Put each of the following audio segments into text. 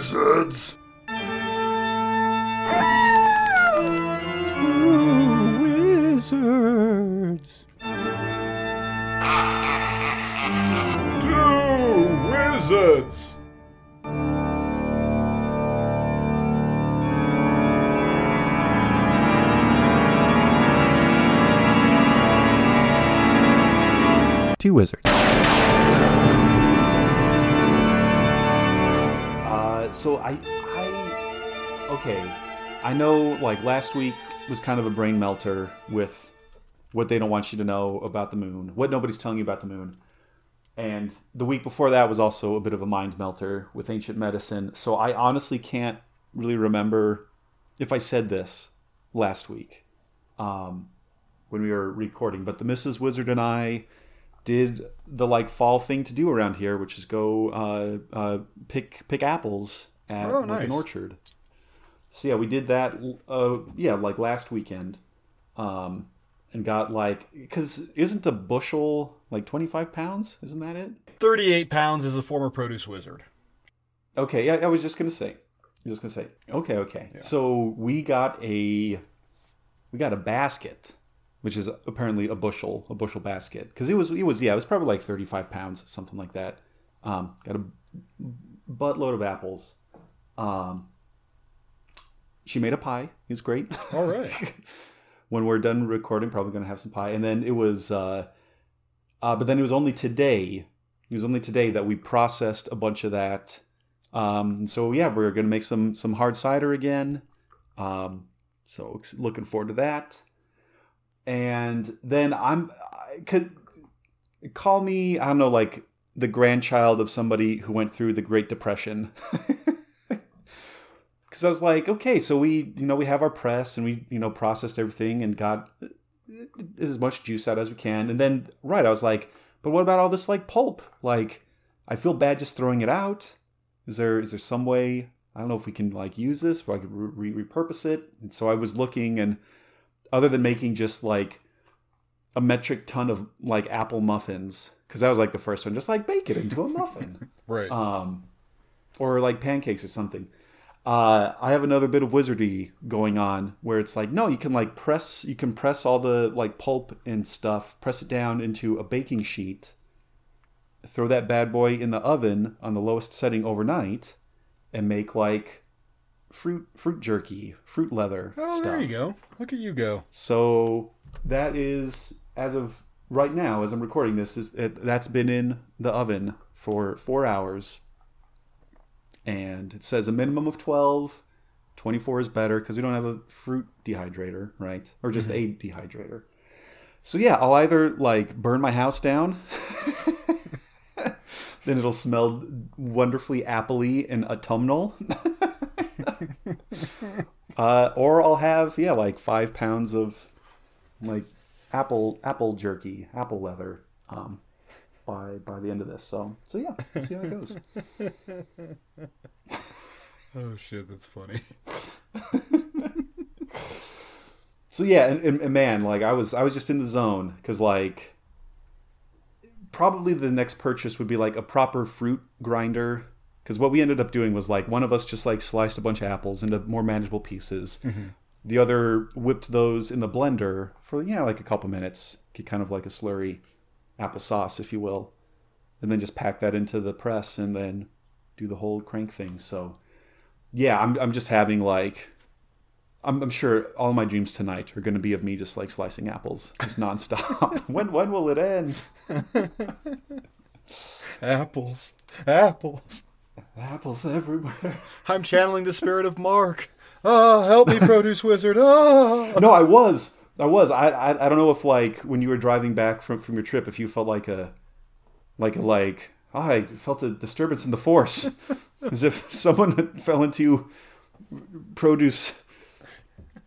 wizards. Wizards. Two wizards. I, I, okay, I know. Like last week was kind of a brain melter with what they don't want you to know about the moon, what nobody's telling you about the moon, and the week before that was also a bit of a mind melter with ancient medicine. So I honestly can't really remember if I said this last week um, when we were recording, but the Mrs. Wizard and I did the like fall thing to do around here, which is go uh, uh, pick pick apples at Oh, like, nice. an orchard. So yeah, we did that. Uh, yeah, like last weekend, um, and got like because isn't a bushel like twenty five pounds? Isn't that it? 38 pounds is a former produce wizard. Okay, yeah, I was just gonna say. I was just gonna say. Okay, okay. So we got a we got a basket, which is apparently a bushel, a bushel basket, because it was it was yeah, it was probably like thirty five pounds, something like that. Um, got a buttload of apples. Um, she made a pie. It was great. All right. when we're done recording, probably gonna have some pie. And then it was, uh, uh, but then it was only today. It was only today that we processed a bunch of that. Um, so yeah, we're gonna make some some hard cider again. Um, so looking forward to that. And then I'm I could call me I don't know like the grandchild of somebody who went through the Great Depression. because I was like, okay, so we, you know, we have our press and we, you know, processed everything and got as much juice out as we can. And then, right, I was like, but what about all this like pulp? Like, I feel bad just throwing it out. Is there is there some way? I don't know if we can like use this, if I could re- re- repurpose it. And so I was looking, and other than making just like a metric ton of like apple muffins, because that was like the first one, just like bake it into a muffin Right. um, or like pancakes or something. Uh, I have another bit of wizardry going on where it's like, no, you can like press, you can press all the like pulp and stuff, press it down into a baking sheet, throw that bad boy in the oven on the lowest setting overnight, and make like fruit fruit jerky, fruit leather oh, stuff. there you go. Look at you go. So that is as of right now, as I'm recording this, is it, that's been in the oven for four hours, and it says a minimum of 12. 24 is better because we don't have a fruit dehydrator, right? Or just a dehydrator. So yeah, I'll either like burn my house down, then it'll smell wonderfully appley and autumnal. uh, or I'll have yeah like five pounds of like apple apple jerky, apple leather um, by by the end of this. So so yeah, let's see how it goes. Oh shit, that's funny. So yeah, and, and, and man, like I was I was just in the zone because like probably the next purchase would be like a proper fruit grinder because what we ended up doing was like one of us just like sliced a bunch of apples into more manageable pieces. Mm-hmm. The other whipped those in the blender for yeah like a couple minutes, get kind of like a slurry applesauce, if you will, and then just pack that into the press and then do the whole crank thing. So yeah, I'm I'm just having like I'm, I'm sure all my dreams tonight are going to be of me just like slicing apples, just nonstop. when when will it end? Apples. Apples. Apples everywhere. I'm channeling the spirit of Mark. Ah, help me, produce wizard. Ah. no, I was, I was. I, I I don't know if like when you were driving back from from your trip, if you felt like a, like a like oh, I felt a disturbance in the force, as if someone fell into produce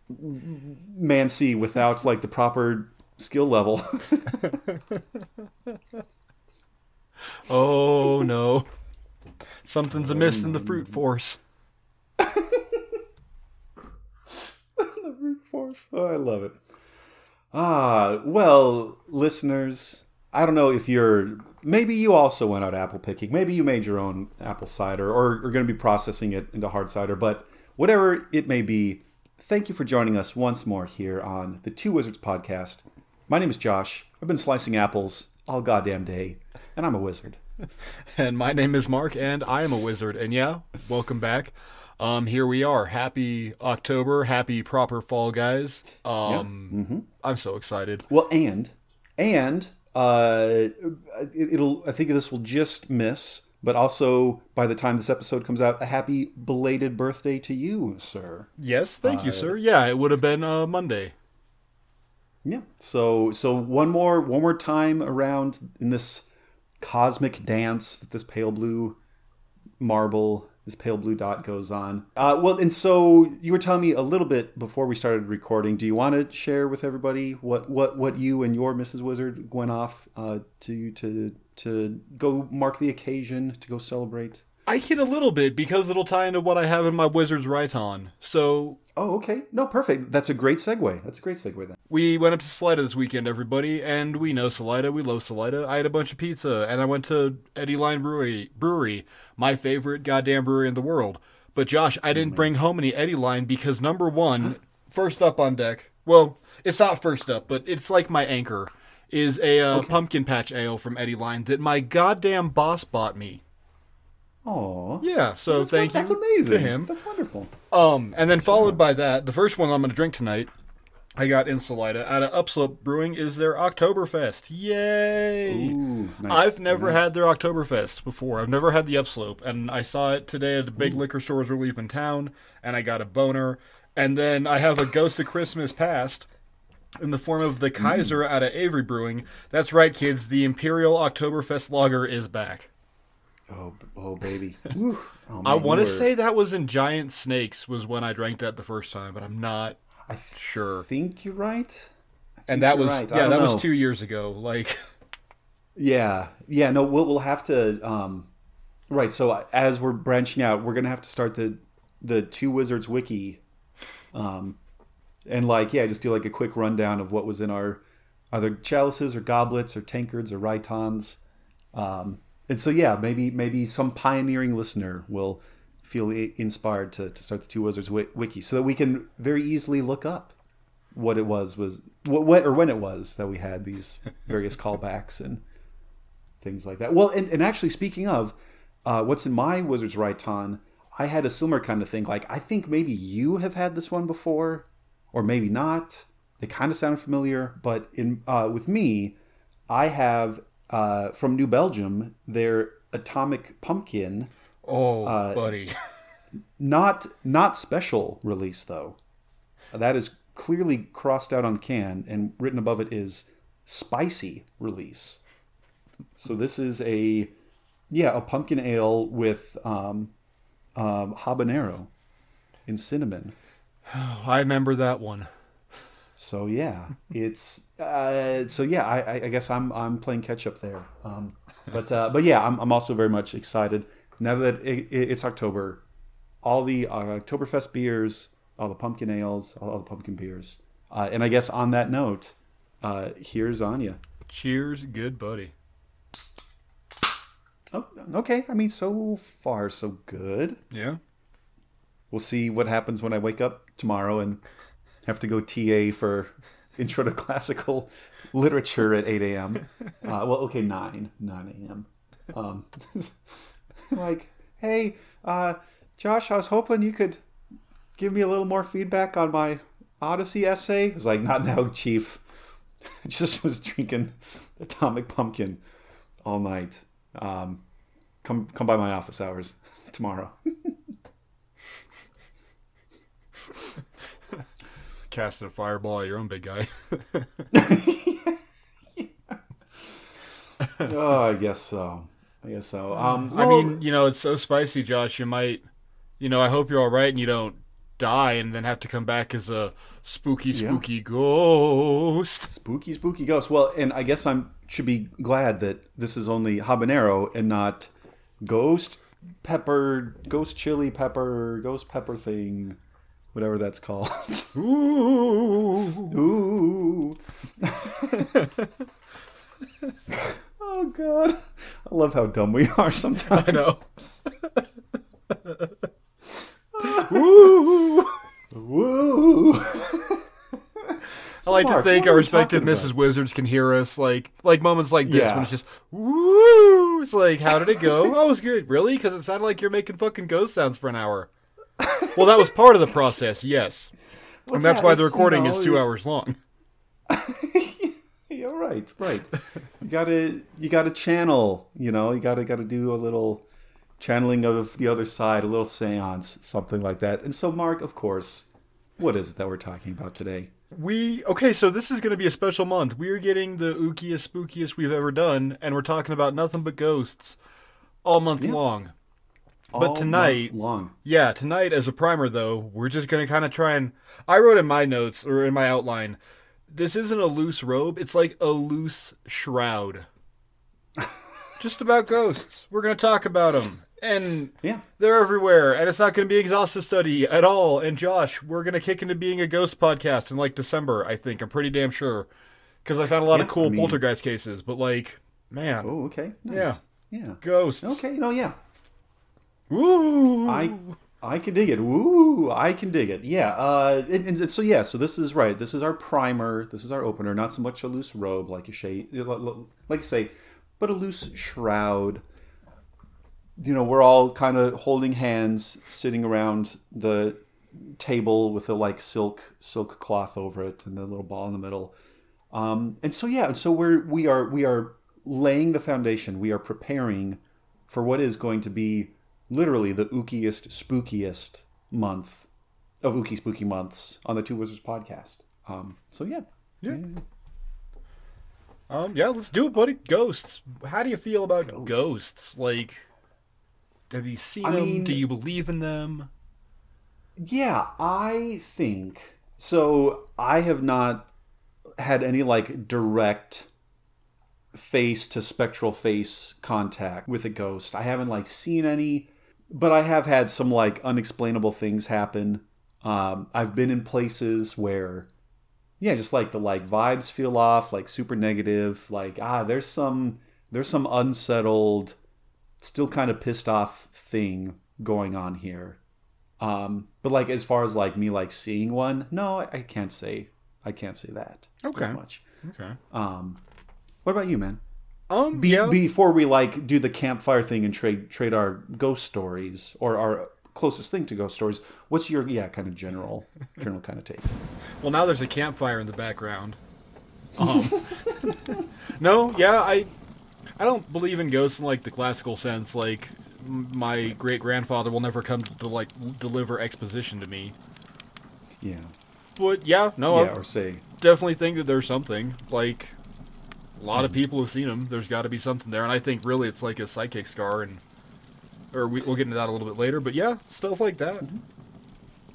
mancy without like the proper skill level. Oh no. Something's amiss in the fruit mm. force. The fruit force. Oh, I love it. Ah, well, listeners, I don't know if you're maybe you also went out apple picking. Maybe you made your own apple cider or are going to be processing it into hard cider. But whatever it may be, thank you for joining us once more here on the Two Wizards podcast. My name is Josh. I've been slicing apples all goddamn day, and I'm a wizard. And my name is Mark, and I am a wizard. And yeah, welcome back. Um, here we are. Happy October. Happy proper fall, guys. Um, I'm so excited. Well, and and uh, it, it'll. I think this will just miss, but also by the time this episode comes out, a happy belated birthday to you, sir. Yes, thank you, sir. Yeah, it would have been uh, Monday. Yeah. So so one more one more time around in this cosmic dance that this pale blue marble, this pale blue dot goes on. Uh, well, and so you were telling me a little bit before we started recording. Do you want to share with everybody what what what you and your Mrs. Wizard went off uh, to to to go mark the occasion to go celebrate? I can a little bit because it'll tie into what I have in my wizard's right on. So Oh, okay. No, perfect. That's a great segue. That's a great segue then. we went up to Salida this weekend, everybody, and we know Salida. We love Salida. I had a bunch of pizza, and I went to Eddyline Brewery, brewery, my favorite goddamn brewery in the world. But Josh, I didn't bring home any Eddyline because number one, first up on deck. Well, it's not first up, but it's like my anchor. Is a uh, pumpkin patch ale from Eddyline that my goddamn boss bought me. Oh, Yeah, so that's, thank that's you amazing. to him. That's wonderful. Um, and then followed by that, the first one I'm going to drink tonight, I got in Salida out of Upslope Brewing is their Oktoberfest. Yay! Ooh, nice. I've never had their Oktoberfest before. I've never had the Upslope, and I saw it today at the big liquor stores we're leaving town, and I got a boner. And then I have a Ghost of Christmas Past in the form of the Kaiser out of Avery Brewing. That's right, kids. The Imperial Oktoberfest Lager is back. Oh, oh, baby. Oh, I want to say that was in Giant Snakes was when I drank that the first time, but I'm not I sure. think you're right. And that was right. Yeah, that was two years ago. Like Yeah, yeah. No, we'll we'll have to. Um, right. So as we're branching out, we're gonna have to start the the two wizards wiki, um, and like yeah, just do like a quick rundown of what was in our either chalices or goblets or tankards or rhytons. Um, and so yeah, maybe maybe some pioneering listener will feel inspired to, to start the two wizards wi- wiki so that we can very easily look up what it was was what, what or when it was that we had these various callbacks and things like that. Well, and, and actually, speaking of uh, what's in my Wizard's Rhyton, I had a similar kind of thing. Like, I think maybe you have had this one before, or maybe not. They kind of sound familiar, but in uh, with me, I have uh, from New Belgium their Atomic Pumpkin, oh, Uh, buddy. not not special release though. That is clearly crossed out on the can, and written above it is spicy release. So this is a yeah a pumpkin ale with um, um, habanero and cinnamon. I remember that one. So yeah, it's uh, so yeah. I, I- guess I'm I'm playing catch up there. Um, but uh, but yeah, I'm I'm also very much excited now that it, it, it's October. All the uh, Oktoberfest beers, all the pumpkin ales, all, all the pumpkin beers, uh, and I guess on that note, uh, here's Anya. Cheers, good buddy. Oh, okay. I mean, so far so good. Yeah. We'll see what happens when I wake up tomorrow and have to go TA for intro to classical literature at 8 a.m. Uh, well, okay, 9, 9 a.m. Um, like, hey, uh, Josh, I was hoping you could give me a little more feedback on my Odyssey essay. I was like, not now, Chief. I just was drinking Atomic Pumpkin all night. Um, come, come by my office hours tomorrow. Casting a fireball at your own big guy. oh, I guess so. I guess so. Um, I mean, you know, it's so spicy, Josh. You might, you know, I hope you're all right and you don't die and then have to come back as a spooky, spooky ghost. spooky, spooky ghost. Well, and I guess I'm should be glad that this is only habanero and not ghost pepper, ghost chili pepper, ghost pepper thing, whatever that's called. Ooh. Ooh. Oh god, I love how dumb we are sometimes. I know. Woo! Woo! I like to Mark, think our respected Mrs. Wizards can hear us, like like moments like this Yeah. when it's just woo. It's like, how did it go? oh, it was good. Really? Because it sounded like you're making fucking ghost sounds for an hour. Well, that was part of the process, yes, and that's why the recording is two hours long. You're right, right. you gotta you gotta channel. You know, you gotta gotta do a little channeling of the other side, a little séance, something like that. And so, Mark, of course, what is it that we're talking about today? We okay, so this is going to be a special month. We're getting the ookiest, spookiest we've ever done, and we're talking about nothing but ghosts all month Yeah. long. But tonight- long. Yeah, tonight as a primer though, we're just gonna kind of try and. I wrote in my notes or in my outline, this isn't a loose robe; it's like a loose shroud. just about ghosts. We're gonna talk about them, and Yeah. they're everywhere, and it's not gonna be exhaustive study at all. And Josh, we're gonna kick into being a ghost podcast in like December. I think I'm pretty damn sure, because I found a lot of cool I mean- poltergeist cases. But like, man, Oh, okay. Nice. Yeah. Yeah. ghosts. Okay. No. Yeah. Woo! I I can dig it. Woo! I can dig it. Yeah. Uh. And, and so yeah. So this is right. This is our primer. This is our opener. Not so much a loose robe, like a say, like you say, but a loose shroud. You know, we're all kind of holding hands, sitting around the table with a like silk silk cloth over it, and the little ball in the middle. Um, and so yeah, And so we're we are we are laying the foundation. We are preparing for what is going to be literally the ookiest, spookiest month of ooky spooky months on the Two Wizards podcast. Um, so yeah, Yeah. Um, yeah, let's do it, buddy. Ghosts. How do you feel about ghosts? Like, have you seen I them? mean- do you believe in them? Yeah, I think so. I have not had any like direct face to spectral face contact with a ghost. I haven't like seen any, but I have had some like unexplainable things happen. Um, I've been in places where, yeah, just like the like vibes feel off, like super negative. Like ah, there's some there's some unsettled, still kind of pissed off thing going on here. Um, but like as far as like me like seeing one, no, I, I can't say I can't say that Okay. much. Okay. Um, what about you, man? Um, Be, yeah. Before we like do the campfire thing and trade trade our ghost stories or our closest thing to ghost stories, what's your yeah kind of general general kind of take? well, now there's a campfire in the background. Um, no, yeah, I, I don't believe in ghosts in like the classical sense. Like, my great grandfather will never come to like deliver exposition to me. Yeah, But yeah, no, yeah, I or say definitely think that there's something. Like, a lot of people have seen them. There's got to be something there, and I think really it's like a psychic scar, and or we, we'll get into that a little bit later. But yeah, stuff like that.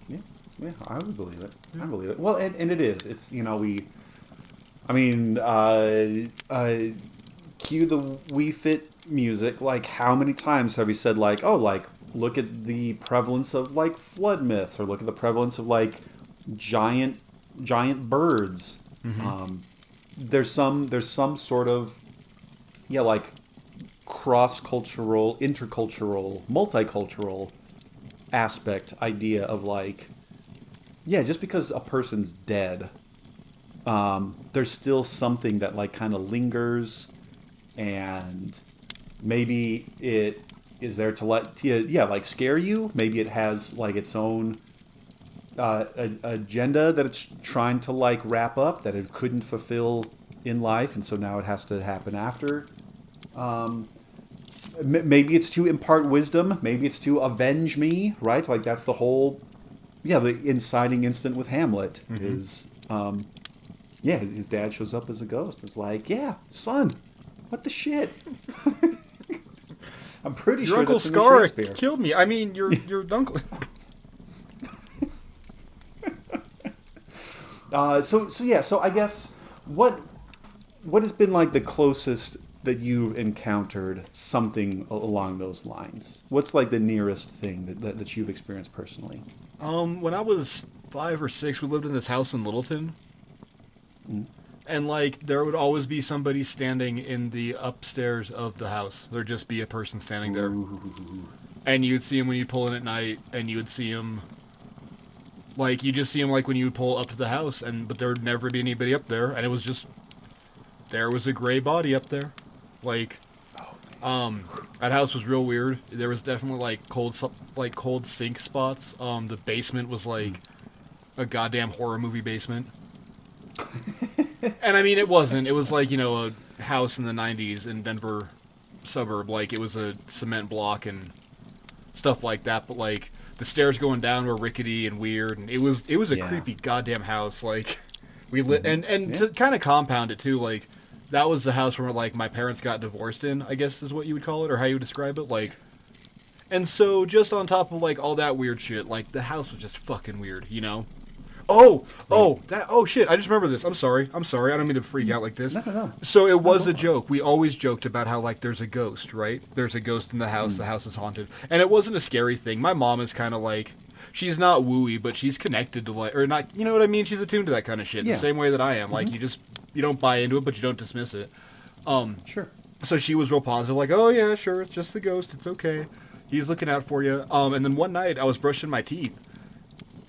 Yeah, yeah, I would believe it. I believe it. Well, and, and it is. It's you know we, I mean, uh, uh, cue the We Fit music. Like, how many times have we said like, oh, like look at the prevalence of like flood myths, or look at the prevalence of like giant giant birds. Um, there's some there's some sort of yeah like cross cultural, intercultural, multicultural aspect idea of like yeah just because a person's dead um, there's still something that like kind of lingers and maybe it is there to let to, yeah like scare you. Maybe it has like its own uh, a, agenda that it's trying to like wrap up that it couldn't fulfill in life and so now it has to happen after. Um, M- maybe it's to impart wisdom maybe it's to avenge me right? Like that's the whole yeah the inciting incident with hamlet is um yeah his his dad shows up as a ghost. It's like yeah son what the shit? I'm pretty Your sure uncle Scar killed me. I mean, your your uncle. Uh, so so yeah, so I guess what what has been like the closest that you've encountered something along those lines? What's like the nearest thing that, that, that you've experienced personally? Um, when I was five or six, we lived in this house in Littleton, and like there would always be somebody standing in the upstairs of the house. There'd just be a person standing there, and you'd see him when you pull in at night, and you would see him. Like you just see him like when you would pull up to the house, and but there would never be anybody up there, and it was just there was a gray body up there, like. Um, that house was real weird. There was definitely like cold, like cold sink spots. Um, the basement was like a goddamn horror movie basement. and I mean, it wasn't. It was like you know a house in the '90s in Denver suburb. Like it was a cement block and stuff like that. But like the stairs going down were rickety and weird, and it was it was a Yeah. creepy goddamn house. Like we lit mm-hmm. and and Yeah. to kind of compound it too. Like that was the house where like my parents got divorced in. I guess is what you would call it or how you would describe it. Like. And so, just on top of like all that weird shit, like the house was just fucking weird, you know. Oh, oh, that, oh shit! I just remember this. I'm sorry. I'm sorry. I don't mean to freak out like this. No, no, no. So it was a joke. We always joked about how like there's a ghost, right? There's a ghost in the house. The house is haunted, and it wasn't a scary thing. My mom is kind of like, she's not wooey, but she's connected to like, or not. You know what I mean? She's attuned to that kind of shit. Yeah. The same way that I am. Like you just you don't buy into it, but you don't dismiss it. Um, Sure. so she was real positive, like, "Oh yeah, sure, it's just the ghost. It's okay. He's looking out for you." Um, and then one night I was brushing my teeth,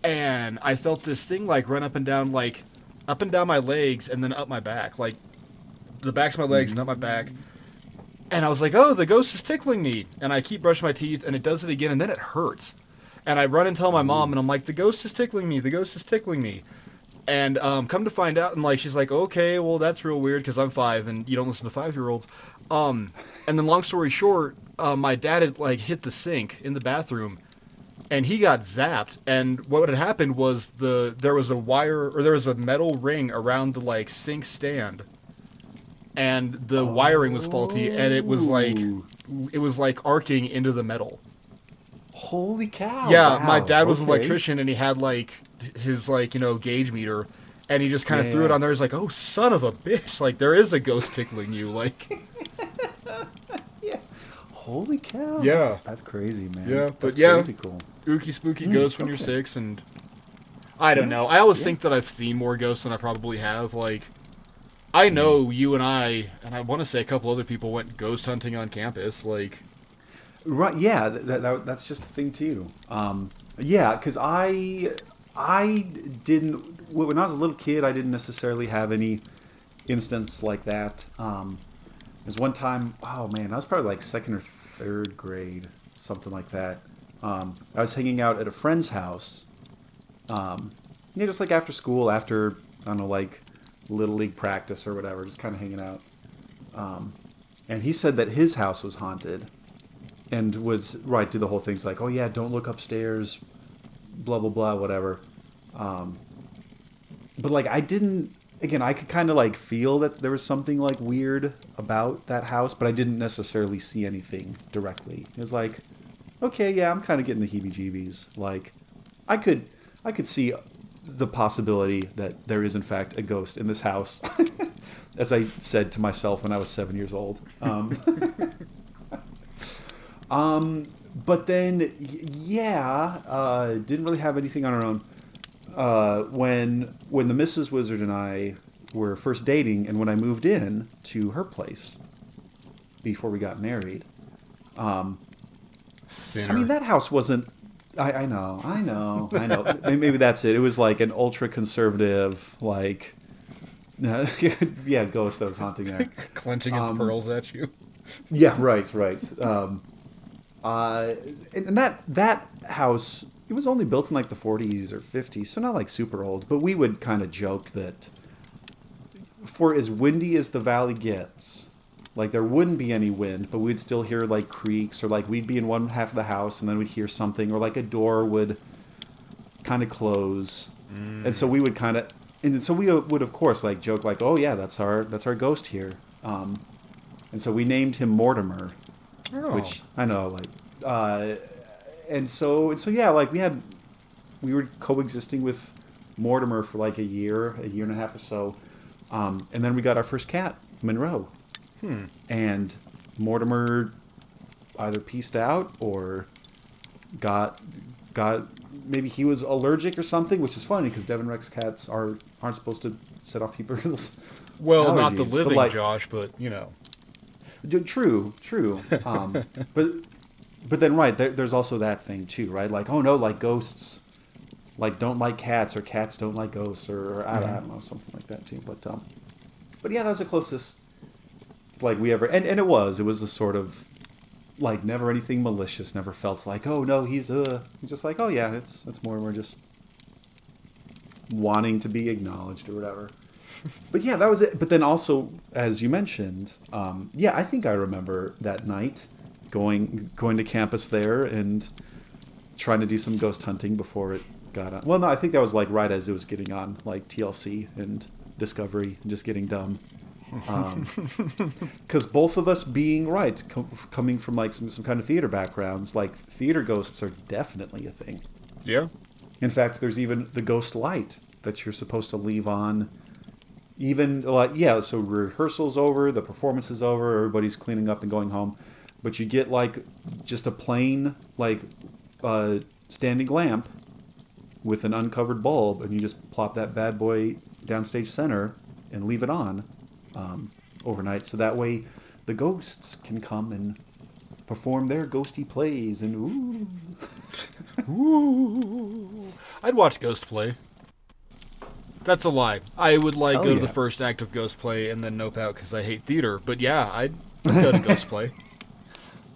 and I felt this thing like run up and down, like up and down my legs, and then up my back, like the backs of my legs and up my back. And I was like, "Oh, the ghost is tickling me." And I keep brushing my teeth, and it does it again, and then it hurts. And I run and tell my mom, and I'm like, "The ghost is tickling me. The ghost is tickling me." And um, come to find out, and like she's like, okay, well that's real weird because I'm five and you don't listen to five year olds. Um, and then long story short, uh, my dad had like hit the sink in the bathroom, and he got zapped. And what had happened was the there was a wire or there was a metal ring around the like sink stand, and the oh. wiring was faulty, and it was like it was like arcing into the metal. Holy cow! Yeah, my dad was an electrician, and he had like his like you know gauge meter, and he just kind of Yeah, threw it on there. He's like, "Oh, son of a bitch! Like there is a ghost tickling you." Like, Holy cow! Yeah. that's, that's crazy, man. Yeah, That's but yeah. crazy cool. ooky spooky Hmm, ghosts when you're six, and I don't know. I always yeah. think that I've seen more ghosts than I probably have. Like, I know Hmm. you and I, and I want to say a couple other people went ghost hunting on campus. Like, Right? Yeah, that, that, that's just a thing too. Um, yeah, because I I didn't when I was a little kid, I didn't necessarily have any instance like that. Um, there's one time, oh man, I was probably like second or third grade, something like that. Um, I was hanging out at a friend's house. Um, you know, just like after school, after I don't know, like little league practice or whatever, just kind of hanging out. Um, and he said that his house was haunted and was right do the whole thing. thing's like oh yeah don't look upstairs blah blah blah whatever um, but like i didn't again i could kind of like feel that there was something like weird about that house but i didn't necessarily see anything directly. It was like okay yeah i'm kind of getting the heebie jeebies like i could i could see the possibility that there is in fact a ghost in this house as i said to myself when i was seven years old. Um, Um, but then, yeah, uh, didn't really have anything on our own. Uh, when when the Mrs. Wizard and I were first dating, and when I moved in to her place before we got married, um, sinner. I mean that house wasn't. I, I know, I know, I know. Maybe- that's it. It was like an ultra conservative, like, yeah, ghost that was haunting there. clenching its um, pearls at you. Yeah, right, right. Um, uh, and, and that that house it was only built in like the 40s or 50s, so not like super old. But we would kind of joke that for as windy as the valley gets, like there wouldn't be any wind, but we'd still hear like creaks or like we'd be in one half of the house and then we'd hear something or like a door would kind of close, and so we would kind of and so we would of course like joke like oh yeah that's our that's our ghost here. Um, and so we named him Mortimer, Oh. which I know, like, uh, and so and so yeah, like we had, we were coexisting with Mortimer for like a year, a year and a half or so, um, and then we got our first cat, Monroe, Hmm. and Mortimer either pieced out or got got maybe he was allergic or something, which is funny because Devon Rex cats are aren't supposed to set off people's Well, not the allergies, but, like- Josh, but you know. True, true. Um, but but then right there, there's also that thing too, right? Like oh no, like ghosts, like don't like cats or cats don't like ghosts or, or I, I don't know something like that too. But um, but yeah, that was the closest like we ever and and it was it was a sort of like never anything malicious. Never felt like oh no he's uh he's just like oh yeah it's it's more we're just wanting to be acknowledged or whatever. But yeah, that was it. But then also, as you mentioned, um, yeah, I think I remember that night going going to campus there and trying to do some ghost hunting before it got on. Well, no, I think that was like right as it was getting on like TLC and Discovery and just getting dumb. Um, because both of us being right, co- coming from like some, some kind of theater backgrounds, like theater ghosts are definitely a thing. Yeah. In fact, there's even the ghost light that you're supposed to leave on. Even like yeah, so rehearsals over, the performance is over, everybody's cleaning up and going home, but you get like just a plain like uh, standing lamp with an uncovered bulb, and you just plop that bad boy downstage center and leave it on um, overnight, so that way the ghosts can come and perform their ghosty plays and ooh. Ooh. I'd watch Ghost Play. That's a lie. I would like Oh, go to the first act of Ghost Play and then nope out because I hate theater. But yeah, I'd go to Ghost Play. Yeah, yeah, r- r-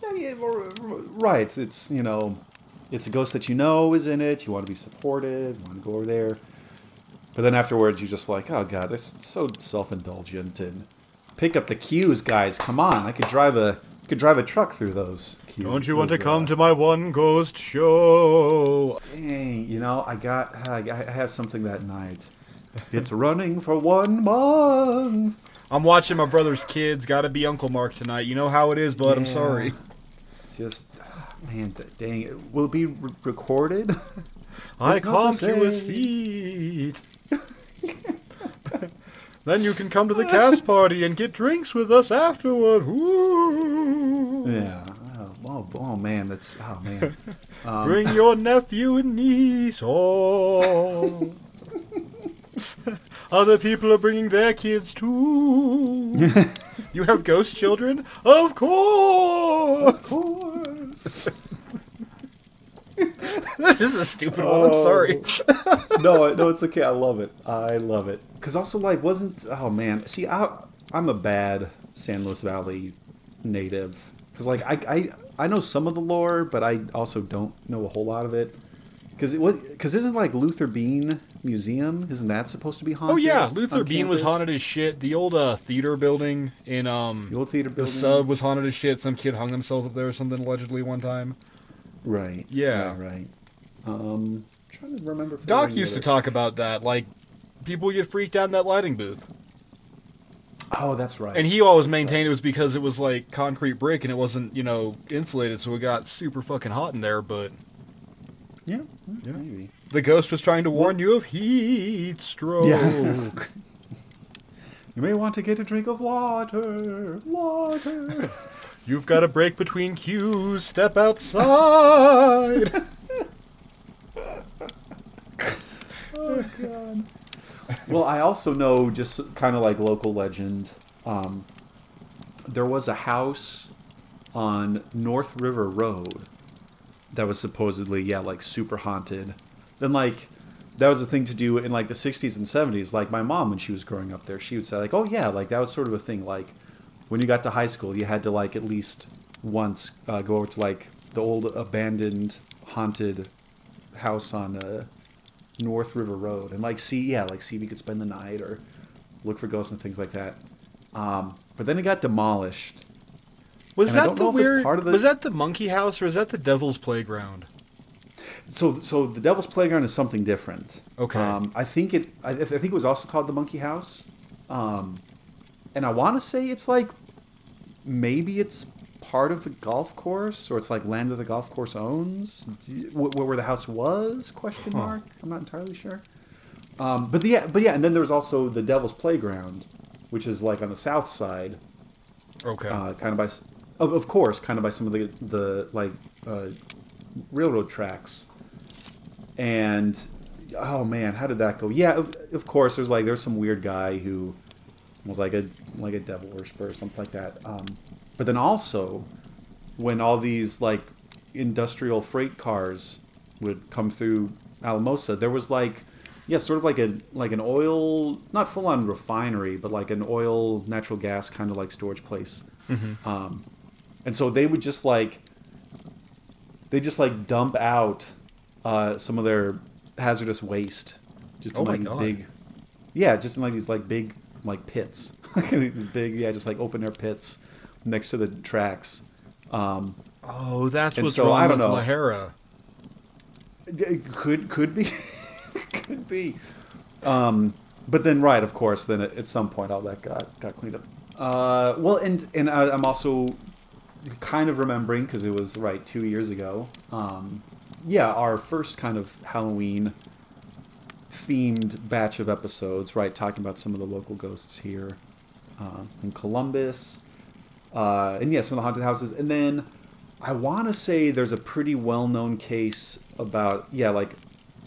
right. It's you know, it's a ghost that you know is in it. You want to be supported. You want to go over there. But then afterwards, you're just like, oh god, it's so self-indulgent and pick up the cues, guys. Come on, I could drive a could drive a truck through those. Cues, Don't you want to come to my one ghost show? Dang, you know, I got I, I have something that night. It's running for one month. I'm watching my brother's kids. Gotta be Uncle Mark tonight. You know how it is, bud. I'm sorry. Just ah, man, dang it. Will it be re- recorded? I It's not come the to a seat. then you can come to the cast party and get drinks with us afterward. Ooh. Yeah. Oh, oh, oh man, that's oh man. Um, Bring your nephew and niece. Oh. Other people are bringing their kids too. You have ghost children? Of course. Of course. this is a stupid one. I'm sorry. Oh. no, no, it's okay. I love it. I love it. Cause also like wasn't oh man. See, I I'm a bad San Luis Valley native. Cause like I I I know some of the lore, but I also don't know a whole lot of it. Cause it was cause isn't like Luther Bean Museum? Isn't that supposed to be haunted? Oh yeah, Luther Bean was haunted as shit. The old uh, theater building in um The old theater building. the sub was haunted as shit. Some kid hung himself up there or something allegedly one time. Right. Yeah. Right. right. Um, trying to remember. Doc used to talk about that, like people get freaked out in that lighting booth, Oh, that's right. and he always That's maintained it was because it was like concrete brick and it wasn't you know insulated, so it got super fucking hot in there. But Yeah. Yeah. Maybe. The ghost was trying to warn you of heat stroke. Yeah. You may want to get a drink of water. Water. You've got a break between cues. Step outside. oh god. Well, I also know just kind of like local legend. Um, there was a house on North River Road that was supposedly yeah like super haunted. Then like that was a thing to do in like the 60s and 70s. Like my mom when she was growing up there, she would say like, "Oh yeah, like that was sort of a thing. Like when you got to high school, you had to like at least once uh, go over to like the old abandoned haunted house on uh, North River Road and like see yeah like see if you could spend the night or look for ghosts and things like that. Um, but then it got demolished. Was And that the know if it's weird? part of the- Was that the monkey house or was that the devil's playground? So, so the Devil's Playground is something different. Okay. Um, I think it. I, I think it was also called the Monkey House. Um, and I want to say it's like maybe it's part of the golf course, or it's like land that the golf course owns. Wh- Where the house was? Question Huh. mark. I'm not entirely sure. Um, but the, yeah, but yeah, and then there was also the Devil's Playground, which is like on the south side, Okay. uh, kind of by, of, of course, kind of by some of the the like uh, railroad tracks. And oh man, how did that go? Yeah, of, of course. There's like there's some weird guy who was like a like a devil worshiper or something like that. Um, but then also, when all these like industrial freight cars would come through Alamosa, there was like yeah, sort of like a like an oil, not full on refinery, but like an oil natural gas kind of like storage place. Um, and so they would just like they just like dump out uh, some of their hazardous waste just Oh in my like these God. big yeah just in like these like big like pits these big yeah just like open air pits next to the tracks um, Oh, that's what's so, wrong I don't with know. Lahara. it could could be could be um, but then right of course then at, at some point all that got got cleaned up uh, well and and I, i'm also kind of remembering because it was right two years ago um, yeah our first kind of halloween themed batch of episodes right talking about some of the local ghosts here uh, in columbus uh, and yeah some of the haunted houses and then i want to say there's a pretty well-known case about yeah like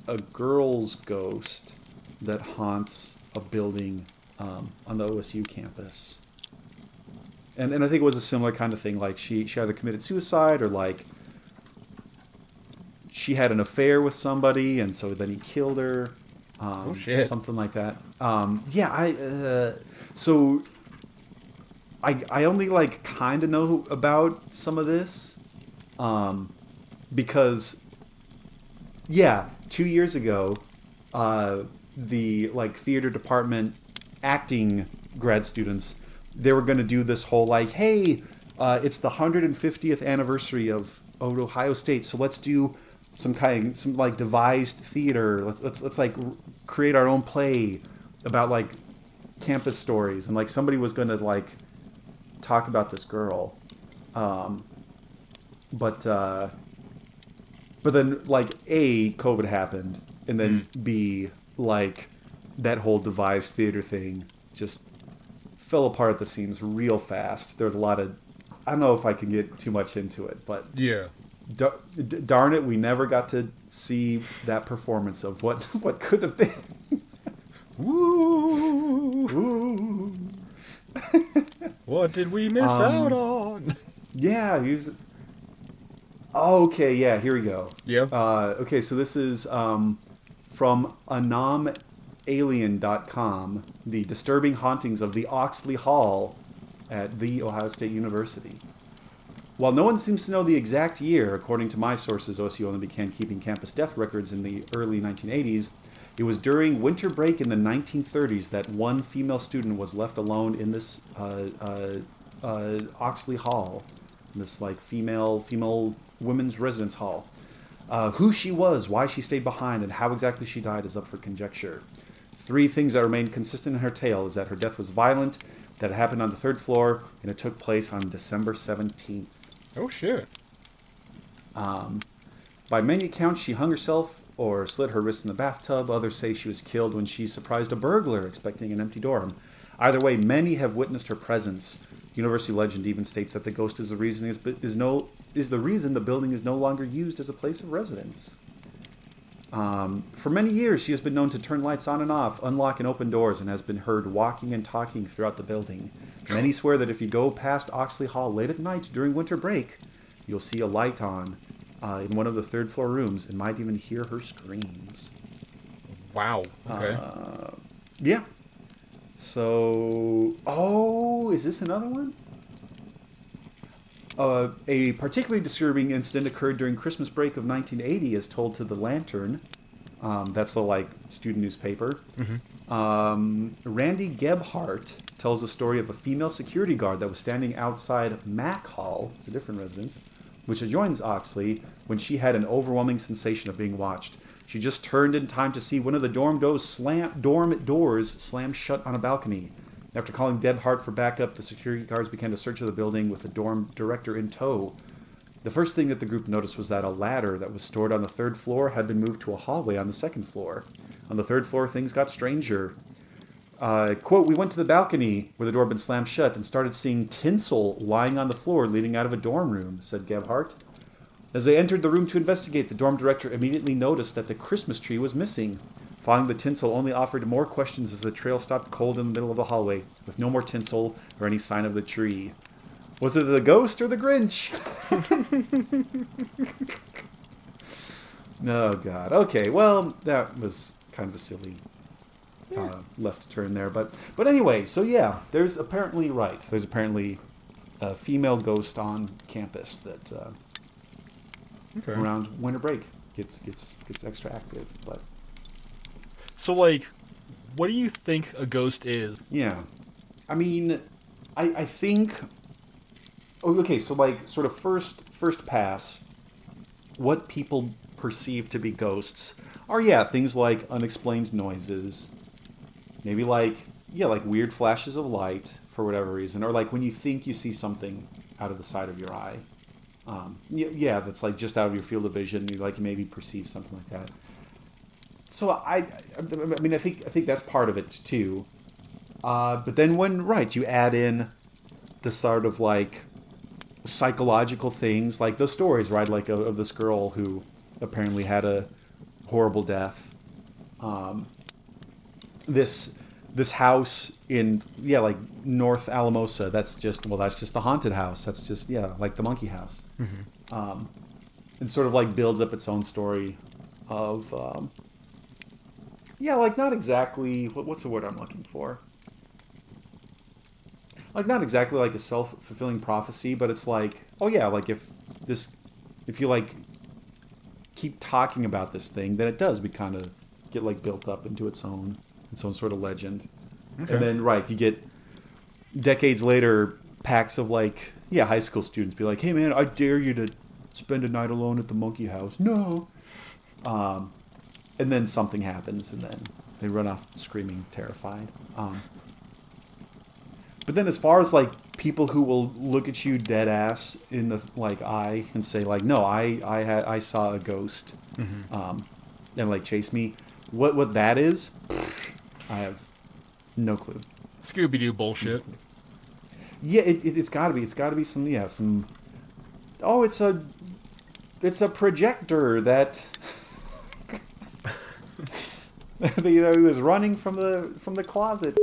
a girl's ghost that haunts a building um, on the osu campus and, and I think it was a similar kind of thing. Like she, she either committed suicide or like she had an affair with somebody, and so then he killed her. Um, Oh, shit. Something like that. Um, yeah, I. Uh, so I I only like kind of know about some of this, um, because yeah, two years ago, uh, the like theater department acting grad students, they were going to do this whole like, hey, uh, it's the 150th anniversary of Ohio State, so let's do some kind, some like devised theater. Let's let's let's like create our own play about like campus stories, and like somebody was going to like talk about this girl, um, but. Uh, but then like a covid happened and then b like that whole devised theater thing just fell apart at the seams real fast There's a lot of i don't know if i can get too much into it but Yeah. D- darn it we never got to see that performance of what what could have been Woo! What did we miss Um, out on? yeah he was okay yeah here we go Yeah. Uh, okay, so this is um, from anomalien.com, the disturbing hauntings of the Oxley Hall at the Ohio State University. While no one seems to know the exact year, according to my sources, OSU only began keeping campus death records in the early 1980s. It was during winter break in the 1930s that one female student was left alone in this uh, uh, uh, Oxley Hall, this like female female women's residence hall. Uh, who she was, why she stayed behind, and how exactly she died is up for conjecture. Three things that remain consistent in her tale is that her death was violent, that it happened on the third floor, and it took place on December 17th. Oh shit. Um, by many accounts, she hung herself or slit her wrists in the bathtub. Others say she was killed when she surprised a burglar expecting an empty dorm. Either way, many have witnessed her presence. University legend even states that the ghost is the reason is, is no is the reason the building is no longer used as a place of residence. Um, for many years, she has been known to turn lights on and off, unlock and open doors, and has been heard walking and talking throughout the building. Many swear that if you go past Oxley Hall late at night during winter break, you'll see a light on uh, in one of the third floor rooms and might even hear her screams. Wow. Okay. Uh, Yeah. So, oh, is this another one? Uh, a particularly disturbing incident occurred during Christmas break of 1980, as told to the Lantern. Um, that's the like student newspaper. Um, Randy Gebhardt tells the story of a female security guard that was standing outside Mack Hall, it's a different residence, which adjoins Oxley, when she had an overwhelming sensation of being watched. She just turned in time to see one of the dorm doors slam, dorm doors slam shut on a balcony. After calling Gebhardt for backup, the security guards began to search of the building with the dorm director in tow. The first thing that the group noticed was that a ladder that was stored on the third floor had been moved to a hallway on the second floor. On the third floor, things got stranger. Uh, quote, we went to the balcony where the door had been slammed shut and started seeing tinsel lying on the floor leading out of a dorm room, said Gebhardt. As they entered the room to investigate, the dorm director immediately noticed that the Christmas tree was missing. Following the tinsel only offered more questions as the trail stopped cold in the middle of the hallway, with no more tinsel or any sign of the tree. Was it the ghost or the Grinch? oh God. Okay. Well, that was kind of a silly uh, left turn there, but but anyway. So yeah, there's apparently right. There's apparently a female ghost on campus that uh, Okay. around winter break gets gets gets extra active. But So, like, what do you think a ghost is? yeah, I mean, I I think. Oh, okay. So like, sort of first first pass, what people perceive to be ghosts are yeah things like unexplained noises, maybe like yeah like weird flashes of light for whatever reason, or like when you think you see something out of the side of your eye. Um, yeah, yeah, that's like just out of your field of vision. You like maybe perceive something like that. So I, I, mean, I think I think that's part of it too. Uh, but then when right, you add in the sort of like psychological things, like those stories, right, like of, of this girl who apparently had a horrible death. Um, this this house in yeah like North Alamosa. That's just well, that's just the haunted house. That's just yeah, like the monkey house. Um, and sort of like builds up its own story of um, yeah, like not exactly what, what's the word I'm looking for. Like not exactly like a self fulfilling prophecy, but it's like oh yeah, like if this if you like keep talking about this thing, then it does be kind of get like built up into its own its own sort of legend. Okay. And then right, you get decades later packs of like yeah high school students be like, hey man, I dare you to spend a night alone at the monkey house. No. Um, and then something happens, and then they run off screaming, terrified. Um, but then, as far as like people who will look at you dead ass in the like eye and say like, "No, I I had I saw a ghost," um, and like chase me, what what that is, I have no clue. Scooby Doo bullshit. Yeah, it, it, it's got to be. It's got to be some. Yeah, some. Oh, it's a. It's a projector that. you know, he was running from the from the closet.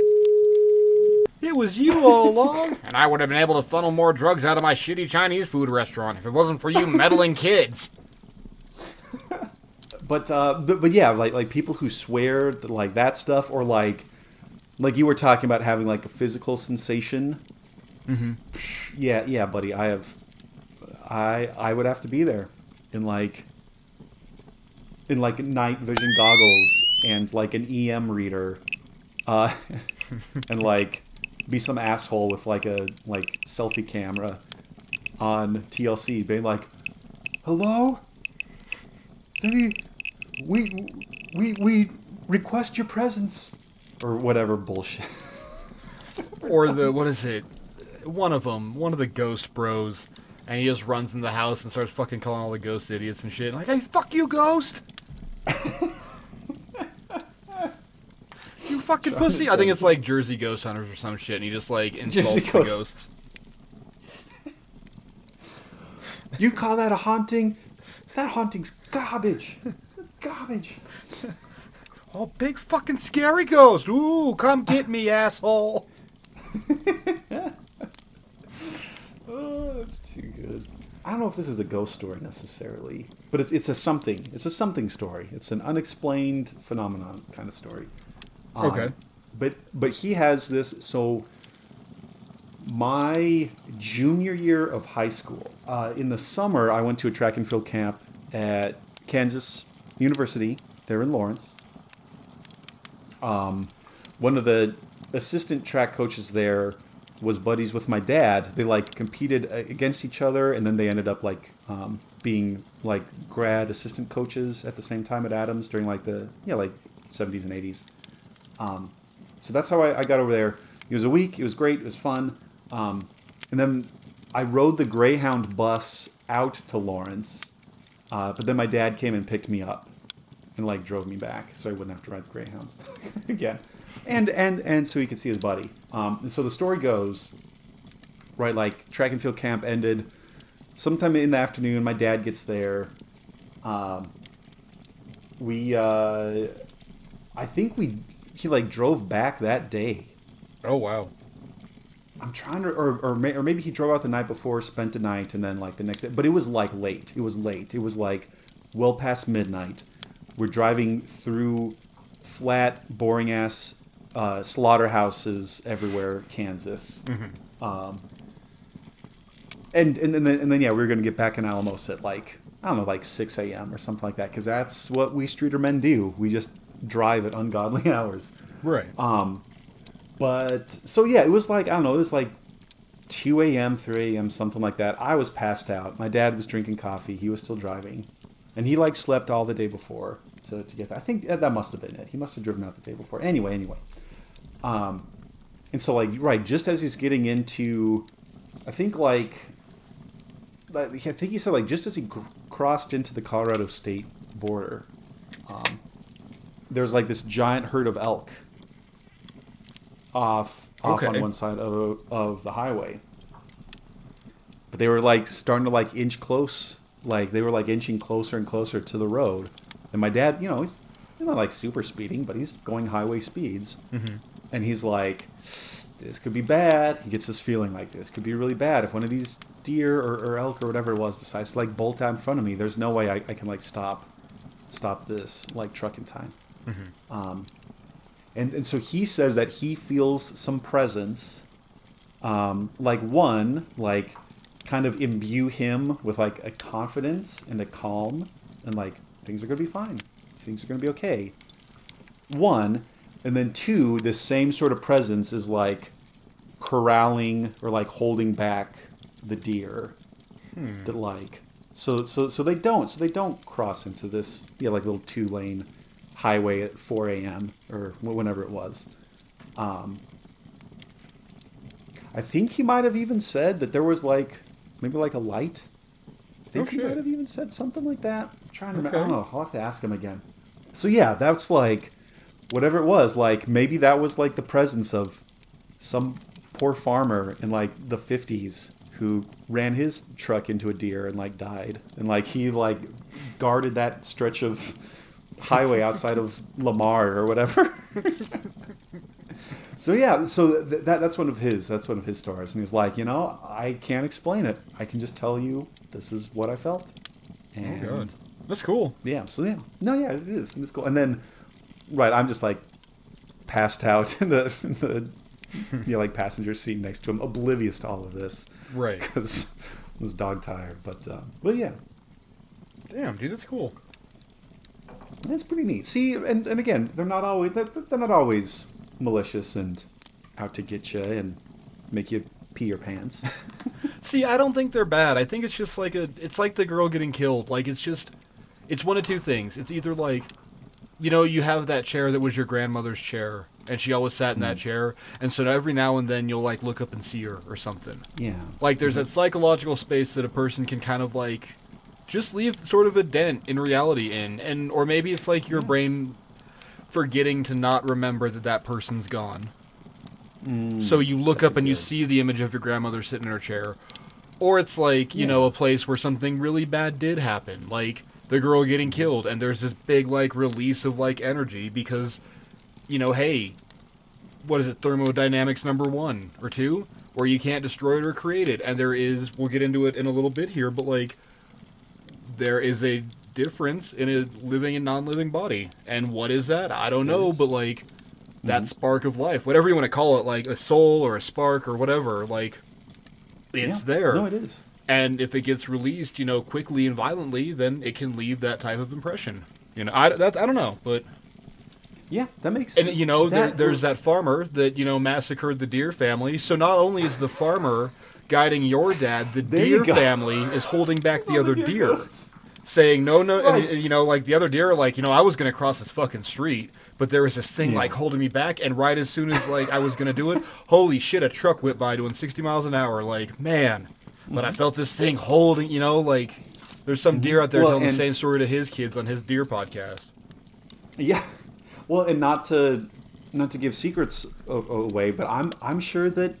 It was you all along. and I would have been able to funnel more drugs out of my shitty Chinese food restaurant if it wasn't for you meddling kids. But uh, but, but yeah, like like people who swear that, like that stuff, or like like you were talking about having like a physical sensation. Mm-hmm. Yeah, yeah, buddy. I have. I I would have to be there, in like. In like night vision goggles and like an EM reader, uh, and like be some asshole with like a like selfie camera on TLC, being like, "Hello, Any, we we we request your presence," or whatever bullshit. or the what is it? One of them, one of the ghost bros, and he just runs in the house and starts fucking calling all the ghost idiots and shit. Like, hey, fuck you, ghost! you fucking pussy! I think it's like Jersey Ghost Hunters or some shit, and he just like insults Jersey the Ghost- ghosts. You call that a haunting? That haunting's garbage. Garbage. Oh, big fucking scary ghost! Ooh, come get me, asshole! Oh, that's too good. I don't know if this is a ghost story necessarily, but it's it's a something. It's a something story. It's an unexplained phenomenon kind of story. Um, Okay. But but he has this. So my junior year of high school, uh, in the summer, I went to a track and field camp at Kansas University there in Lawrence. Um, one of the assistant track coaches there was buddies with my dad. They like competed against each other, and then they ended up like um, being like grad assistant coaches at the same time at Adams during like the yeah like 70s and 80s. Um, so that's how I, I got over there. It was a week. It was great. It was fun. Um, and then I rode the Greyhound bus out to Lawrence. Uh, but then my dad came and picked me up and like drove me back, so I wouldn't have to ride the Greyhound again. And and and so he could see his buddy. Um, and so the story goes, right? Like track and field camp ended sometime in the afternoon. My dad gets there. Um, we uh, I think we he like drove back that day. Oh wow. I'm trying to, or or, may, or maybe he drove out the night before, spent the night, and then like the next day. But it was like late. It was late. It was like well past midnight. We're driving through flat, boring ass uh, slaughterhouses everywhere, Kansas. Um, and and, and, then, and then yeah, we were gonna get back in Alamos at like I don't know, like 6 a.m. or something like that, because that's what we streeter men do. We just drive at ungodly hours. Right. Um, but so yeah, it was like I don't know, it was like 2 a.m., 3 a.m., something like that. I was passed out. My dad was drinking coffee. He was still driving, and he like slept all the day before to, to get that. I think that must have been it. He must have driven out the day before. Anyway, anyway. Um, and so like right, just as he's getting into, I think like, like I think he said like just as he cr- crossed into the Colorado state border, um, there's like this giant herd of elk off off on one side of of the highway. But they were like starting to like inch close, like they were like inching closer and closer to the road. And my dad, you know, he's, he's not like super speeding, but he's going highway speeds. Mm-hmm. And he's like, this could be bad. He gets this feeling like this could be really bad. If one of these deer or, or elk or whatever it was decides to like bolt out in front of me, there's no way I, I can like stop stop this like truck in time. Um, and and so he says that he feels some presence, um, like one like kind of imbue him with like a confidence and a calm and like things are gonna be fine, things are gonna be okay. One, and then two, this same sort of presence is like corralling or like holding back the deer that like so so so they don't so they don't cross into this yeah like little two lane highway at 4 a.m or wh- whenever it was. Um i think he might have even said that there was like maybe like a light. I think he Okay. might have even said something like that. I'm trying to remember i Okay. don't know i'll have to ask him again. So yeah that's like whatever it was like maybe that was like the presence of some poor farmer in like the 50s who ran his truck into a deer and like died. And like he like guarded that stretch of highway outside of Lamar or whatever so yeah so th- that that's one of his that's one of his stories and he's like you know I can't explain it I can just tell you this is what I felt and Oh god. That's cool. yeah so yeah no yeah it is it's cool and then right I'm just like passed out in the, in the you know, like passenger seat next to him, oblivious to all of this Right. because I was dog tired. But uh, but yeah, Damn, dude, that's cool. That's pretty neat. See, and, and again, they're not always they're, they're not always malicious and out to get you and make you pee your pants. See, I don't think they're bad. I think it's just like a it's like the girl getting killed. Like it's just it's one of two things. It's either like you know, you have that chair that was your grandmother's chair and she always sat in that mm. chair and so every now and then you'll like look up and see her or something. yeah, Like there's mm-hmm. that psychological space that a person can kind of like just leave sort of a dent in reality in and or maybe it's like your brain forgetting to not remember that that person's gone. So you look up and you see the image of your grandmother sitting in her chair. Or it's like, you Yeah. know, a place where something really bad did happen, like the girl getting killed and there's this big like release of like energy because you know, hey, what is it, thermodynamics number 1 or 2 where you can't destroy it or create it and there is we'll get into it in a little bit here, but like there is a difference in a living and non-living body. And what is that? I don't know, but like that mm-hmm. spark of life, whatever you want to call it, like a soul or a spark or whatever, like it's Yeah. there. No, it is. and if it gets released, you know, quickly and violently, then it can leave that type of impression. You know, I that I don't know, but Yeah, that makes. and you know, there, there's that farmer that you know massacred the deer family. So not only is the farmer guiding your dad, the There deer family is holding back the other deer deer saying no no and, Right. and, you know like the other deer are like you know i was gonna cross this fucking street but there was this thing Yeah. like holding me back and right as soon as like i was gonna do it holy shit a truck whipped by doing 60 miles an hour like man but Mm-hmm. i felt this thing holding you know like there's some deer out there Well, telling the same story to his kids on his deer podcast Yeah, well, and not to not to give secrets away, but I'm I'm sure that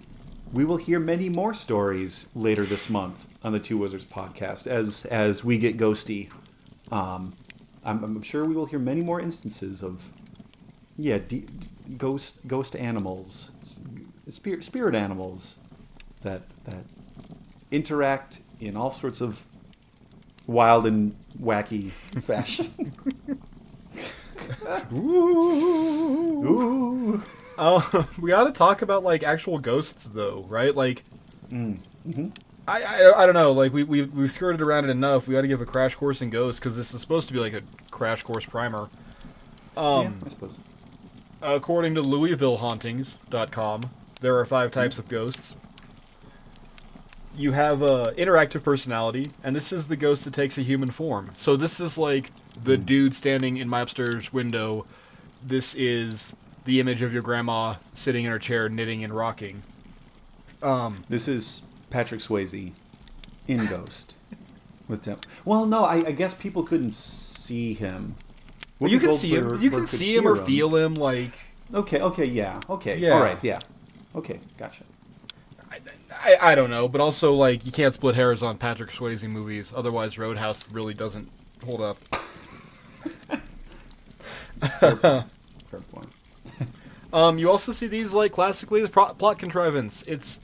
we will hear many more stories later this month on the Two Wizards podcast as as we get ghosty. Um, I'm, I'm sure we will hear many more instances of yeah, de- ghost ghost animals, spirit spirit animals that that interact in all sorts of wild and wacky fashion. Ooh. Oh, we ought to talk about like actual ghosts though, right? Like, Mm. Mm-hmm. I, I I don't know. Like we we we've skirted around it enough. We ought to give a crash course in ghosts because this is supposed to be like a crash course primer. Um, yeah, I suppose. according to LouisvilleHauntings.com, there are five types of ghosts. You have a interactive personality, and this is the ghost that takes a human form. So this is like the dude standing in my upstairs window. This is the image of your grandma sitting in her chair, knitting and rocking. Um, This is Patrick Swayze in Ghost. With them. Well, no, I, I guess people couldn't see him. well, you can see him. You can see him or feel him. Like Okay, okay, yeah, okay, Yeah. all right, yeah, okay, gotcha. I, I, I don't know, but also like you can't split hairs on Patrick Swayze movies. Otherwise, Roadhouse really doesn't hold up. Fair point. Um, you also see these like classically as pro- plot contrivance. It's,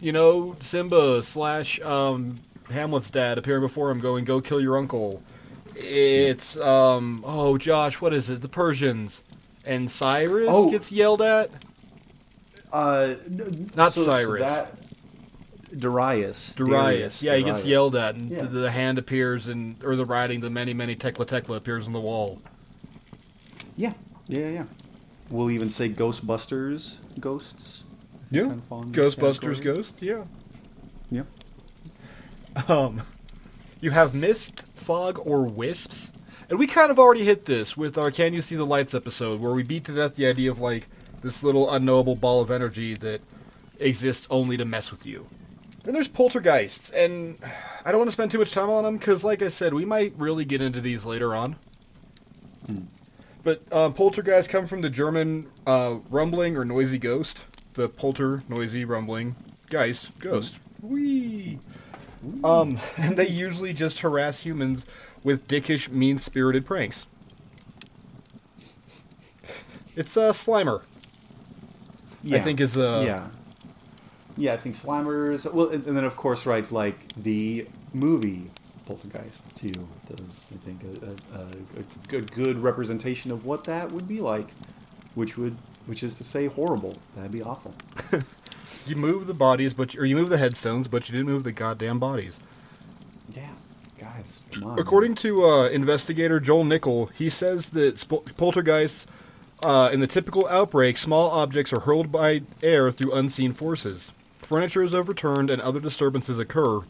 you know, Simba slash um, Hamlet's dad appearing before him, going, "Go kill your uncle." It's um, oh Josh, what is it? The Persians, and Cyrus Oh. gets yelled at. Uh, n- Not so- so Cyrus. that Darius. Darius, yeah, he gets yelled at, and Yeah. the, the hand appears, and or the writing, the mene mene tekel tekel appears on the wall. Yeah, yeah, yeah. We'll even say Ghostbusters ghosts. Yeah, Kind of Ghostbusters ghosts. yeah. Yeah. Um, you have mist, fog, or wisps. And we kind of already hit this with our Can You See the Lights episode, where we beat to death the idea of, like, this little unknowable ball of energy that exists only to mess with you. Then there's poltergeists, and I don't want to spend too much time on them, because, like I said, we might really get into these later on. But um, poltergeists come from the German uh, rumbling or noisy ghost. The polter, noisy, rumbling, geist, ghost. Whee! Um, and they usually just harass humans with dickish, mean-spirited pranks. It's uh, Slimer. I think is uh, yeah. Yeah, I think Slimers. Well, and, and then of course, right, like the movie Poltergeist too does. I think a, a, a, a good good representation of what that would be like, which would which is to say horrible. That'd be awful. you move the bodies, but or you move the headstones, but you didn't move the goddamn bodies. Yeah, guys, come on. According to uh, investigator Joe Nickell, he says that sp- poltergeists, uh, in the typical outbreak, small objects are hurled by air through unseen forces. Furniture is overturned and other disturbances occur.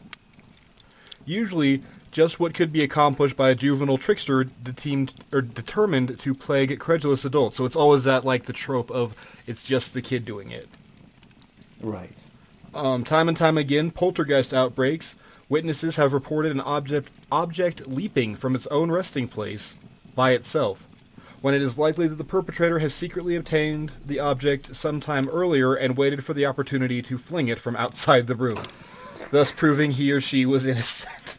Usually, just what could be accomplished by a juvenile trickster deteemed, or determined to plague credulous adults. So it's always that like the trope of it's just the kid doing it. right. Um, time and time again, poltergeist outbreaks. Witnesses have reported an object object leaping from its own resting place by itself, when it is likely that the perpetrator has secretly obtained the object sometime earlier and waited for the opportunity to fling it from outside the room, thus proving he or she was innocent.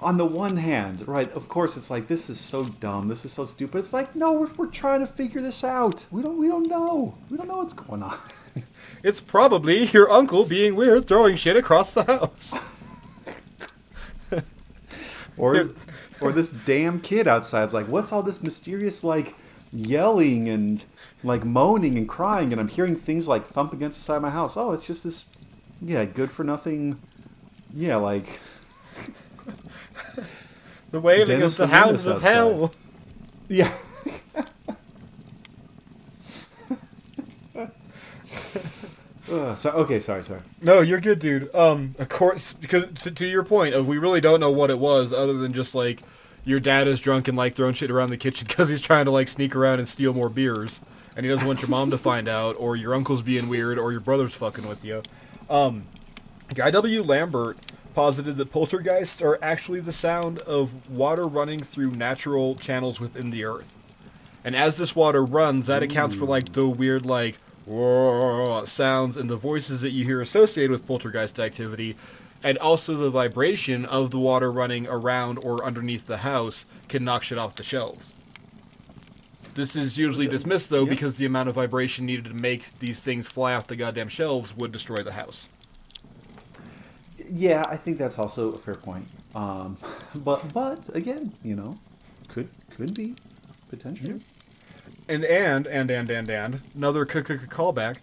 On the one hand, right, of course, it's like this is so dumb. This is so stupid. It's like no, we're, we're trying to figure this out. We don't we don't know. We don't know what's going on. It's probably your uncle being weird throwing shit across the house. Or or this damn kid outside's like, what's all this mysterious like yelling and like moaning and crying, and I'm hearing things like thump against the side of my house. Oh, it's just this, yeah, good for nothing, yeah, like The wailing Dennis of the hounds of hell. yeah. So okay, sorry, sorry. No, you're good, dude. Um, of course, because to, to your point of we really don't know what it was, other than just like your dad is drunk and like throwing shit around the kitchen because he's trying to like sneak around and steal more beers, and he doesn't want your mom to find out, or your uncle's being weird, or your brother's fucking with you. Um, Guy W. Lambert posited that poltergeists are actually the sound of water running through natural channels within the earth. And as this water runs, that accounts for like the weird like Sounds and the voices that you hear associated with poltergeist activity, and also the vibration of the water running around or underneath the house can knock shit off the shelves. This is usually dismissed though yeah. because the amount of vibration needed to make these things fly off the goddamn shelves would destroy the house. Yeah, I think that's also a fair point. Um, but but again, you know, could could be potentially. And and and and and and another c- c- callback.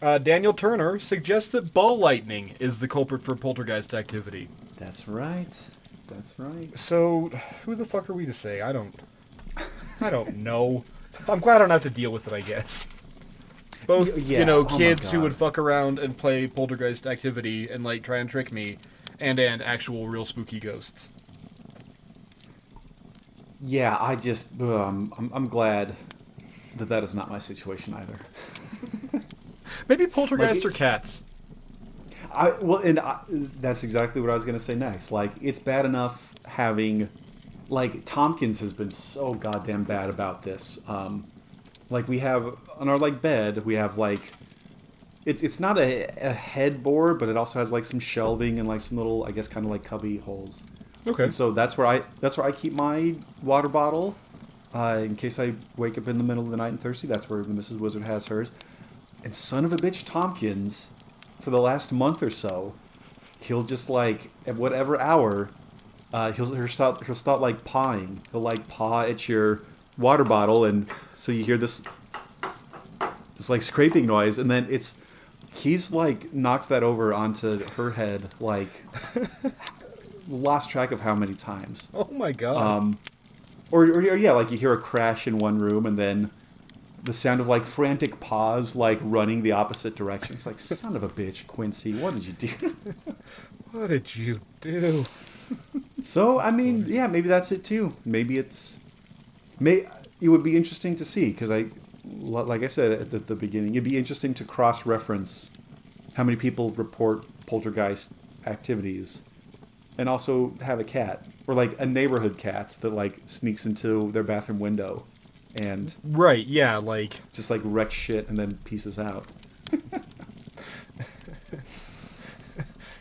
Uh, Daniel Turner suggests that ball lightning is the culprit for poltergeist activity. That's right. That's right. So, who the fuck are we to say? I don't. I don't know. I'm glad I don't have to deal with it. I guess. Both, yeah, you know, oh kids who would fuck around and play poltergeist activity and like try and trick me, and and actual real spooky ghosts. Yeah, I just um, I'm I'm glad that that is not my situation either. Maybe poltergeist Like, or cats. I well, and I, that's exactly what I was gonna say next. Like, it's bad enough having, like, Tompkins has been so goddamn bad about this. Um, like, we have on our like bed, we have like, it's it's not a, a headboard, but it also has like some shelving and like some little, I guess, kind of like cubby holes. Okay. And so that's where I that's where I keep my water bottle, uh, in case I wake up in the middle of the night and thirsty. That's where the Mrs. Wizard has hers. And son of a bitch, Tompkins, for the last month or so, he'll just like at whatever hour, uh, he'll he'll start he'll start like pawing. He'll like paw at your water bottle, and so you hear this this like scraping noise, and then it's he's like knocked that over onto her head like lost track of how many times. Oh my god. Um, or, or, or yeah, like you hear a crash in one room and then the sound of like frantic paws like running the opposite direction. It's like son of a bitch, Quincy, what did you do? what did you do? so I mean, yeah, maybe that's it too. Maybe it's may it would be interesting to see because I like I said at the, the beginning, it'd be interesting to cross reference how many people report poltergeist activities and also have a cat or like a neighborhood cat that like sneaks into their bathroom window and Right. Yeah. Like. just like wrecks shit and then pieces out.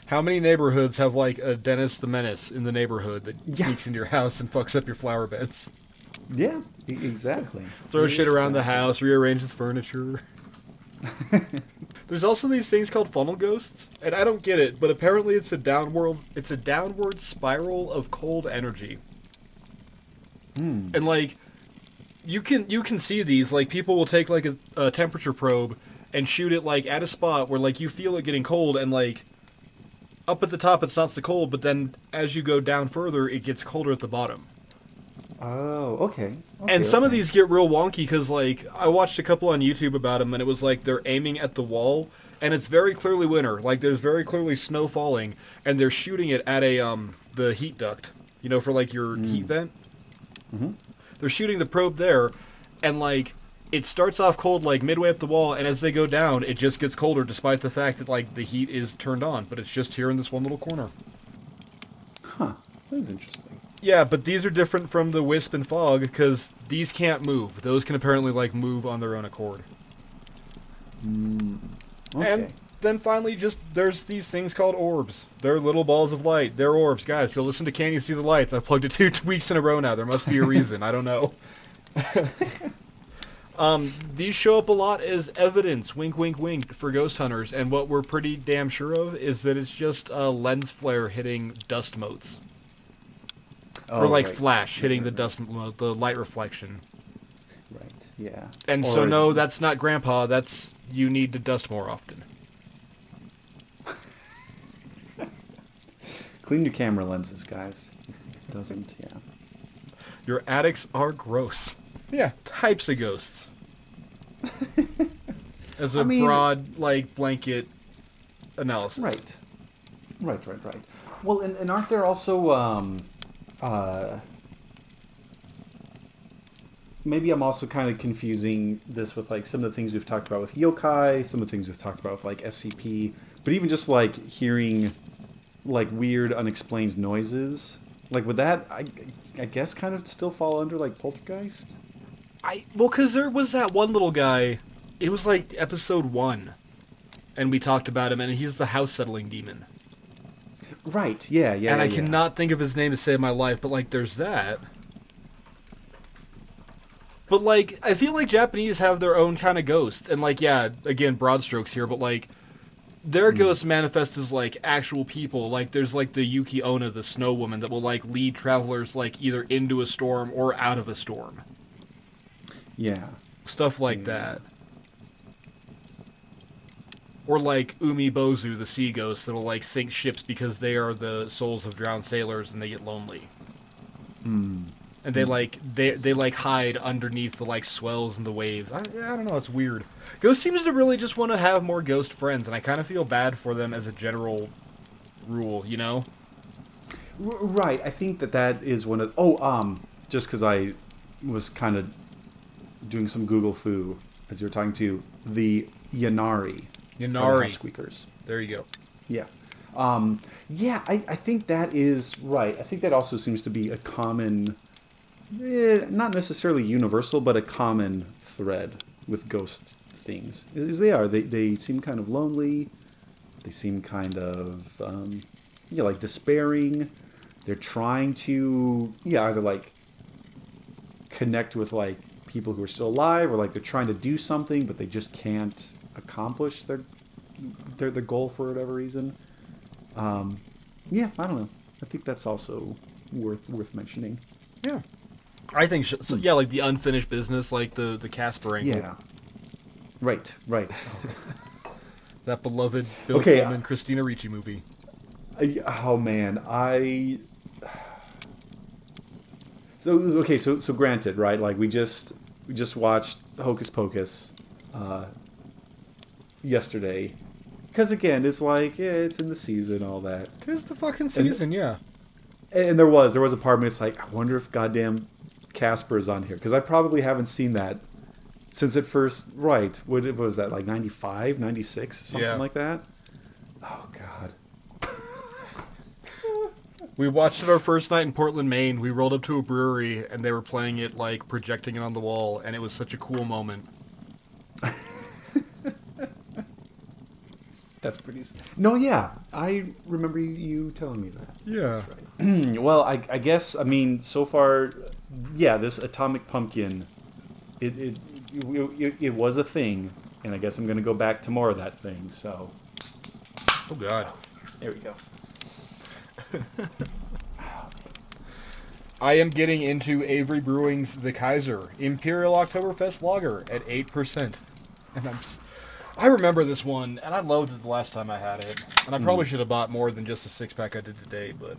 How many neighborhoods have like a Dennis the Menace in the neighborhood that Yeah. sneaks into your house and fucks up your flower beds? Yeah, e- exactly. throw shit around the house, rearranges furniture. There's also these things called funnel ghosts, and I don't get it, but apparently it's a downward it's a downward spiral of cold energy. Hmm. And like you can you can see these like people will take like a, a temperature probe and shoot it like at a spot where like you feel it getting cold and like up at the top it's not so cold, but then as you go down further it gets colder at the bottom. Oh, okay. and some of these get real wonky because like i watched a couple on youtube about them and it was like they're aiming at the wall and it's very clearly winter like there's very clearly snow falling and they're shooting it at a um the heat duct you know for like your heat vent Mm-hmm. they're shooting the probe there and like it starts off cold like midway up the wall and as they go down it just gets colder despite the fact that like the heat is turned on but it's just here in this one little corner Huh. That is interesting. Yeah, but these are different from the wisp and fog because these can't move. Those can apparently like move on their own accord. Okay. And then finally, just there's these things called orbs. They're little balls of light. They're orbs, guys. Go listen to Can You See the Lights? I've plugged it two weeks in a row now. There must be a reason. I don't know. um, these show up a lot as evidence, wink, wink, wink, for ghost hunters. And what we're pretty damn sure of is that it's just a lens flare hitting dust motes, Oh, or like right. flash hitting the dust the light reflection. Right. Yeah. And so Or- no, that's not grandpa. That's you need to dust more often. Clean your camera lenses, guys. It doesn't. Yeah. Your attics are gross. Yeah, types of ghosts. As a I mean- broad like blanket analysis. Right. Right. Right. Right. Well, and, and aren't there also um, uh, maybe I'm also kind of confusing this with like some of the things we've talked about with yokai, some of the things we've talked about with like SCP, but even just like hearing like weird unexplained noises. Like would that I, I guess kind of still fall under like poltergeist? I well, cause there was that one little guy it was like episode one, and we talked about him, and he's the house settling demon. Right. Yeah. Yeah. and I yeah, yeah. cannot think of his name to save my life, but like, there's that. But like, I feel like Japanese have their own kind of ghosts, and like, yeah, again, broad strokes here, but like, their hmm. ghosts manifest as like actual people. Like, there's like the Yuki Onna, the snow woman, that will like lead travelers like either into a storm or out of a storm, Yeah. stuff like that. Or like Umi Bozu, the sea ghost, that'll like sink ships because they are the souls of drowned sailors and they get lonely. Hmm. And they like they they like hide underneath the like swells and the waves. I, I don't know, it's weird. Ghost seems to really just want to have more ghost friends, and I kind of feel bad for them as a general rule, you know? R- right. I think that that is one of. Oh, um, just because I was kind of doing some Google foo as you were talking to the Yanari. Yanari. squeakers. There you go. Yeah. Um, yeah, I, I think that is right. I think that also seems to be a common, eh, not necessarily universal, but a common thread with ghost things. Is, is they are. They, they seem kind of lonely. They seem kind of, um, yeah, like despairing. They're trying to, yeah, either like connect with like people who are still alive or like they're trying to do something, but they just can't accomplish their their, their goal for whatever reason. Um, yeah, I don't know. I think that's also worth worth mentioning. Yeah. I think sh- so. Yeah, like the unfinished business, like the the Casper angle. Yeah. Right, right. That beloved Bill Okay, Pullman, Christina Ricci movie. I, oh man, I. So okay, so so granted, right? Like we just we just watched Hocus Pocus uh, yesterday, because again, it's like yeah, it's in the season, all that. Tis the fucking season, yeah. And there was there was a part of me that's like, I wonder if goddamn Casper is on here because I probably haven't seen that since it first. Right, what, what was that like 95, 96, something Yeah. like that? Oh god. We watched it our first night in Portland, Maine. We rolled up to a brewery and they were playing it like projecting it on the wall, and it was such a cool moment. That's pretty. No, yeah, I remember you telling me that. Yeah. well, I, I guess I mean so far, yeah, this atomic pumpkin, it it, it, it was a thing, and I guess I'm gonna go back to more of that thing. So Oh god. there we go. I am getting into Avery Brewing's The Kaiser Imperial Oktoberfest Lager at eight percent, and I'm. I remember this one, and I loved it the last time I had it. And I hmm. probably should have bought more than just the six pack I did today, but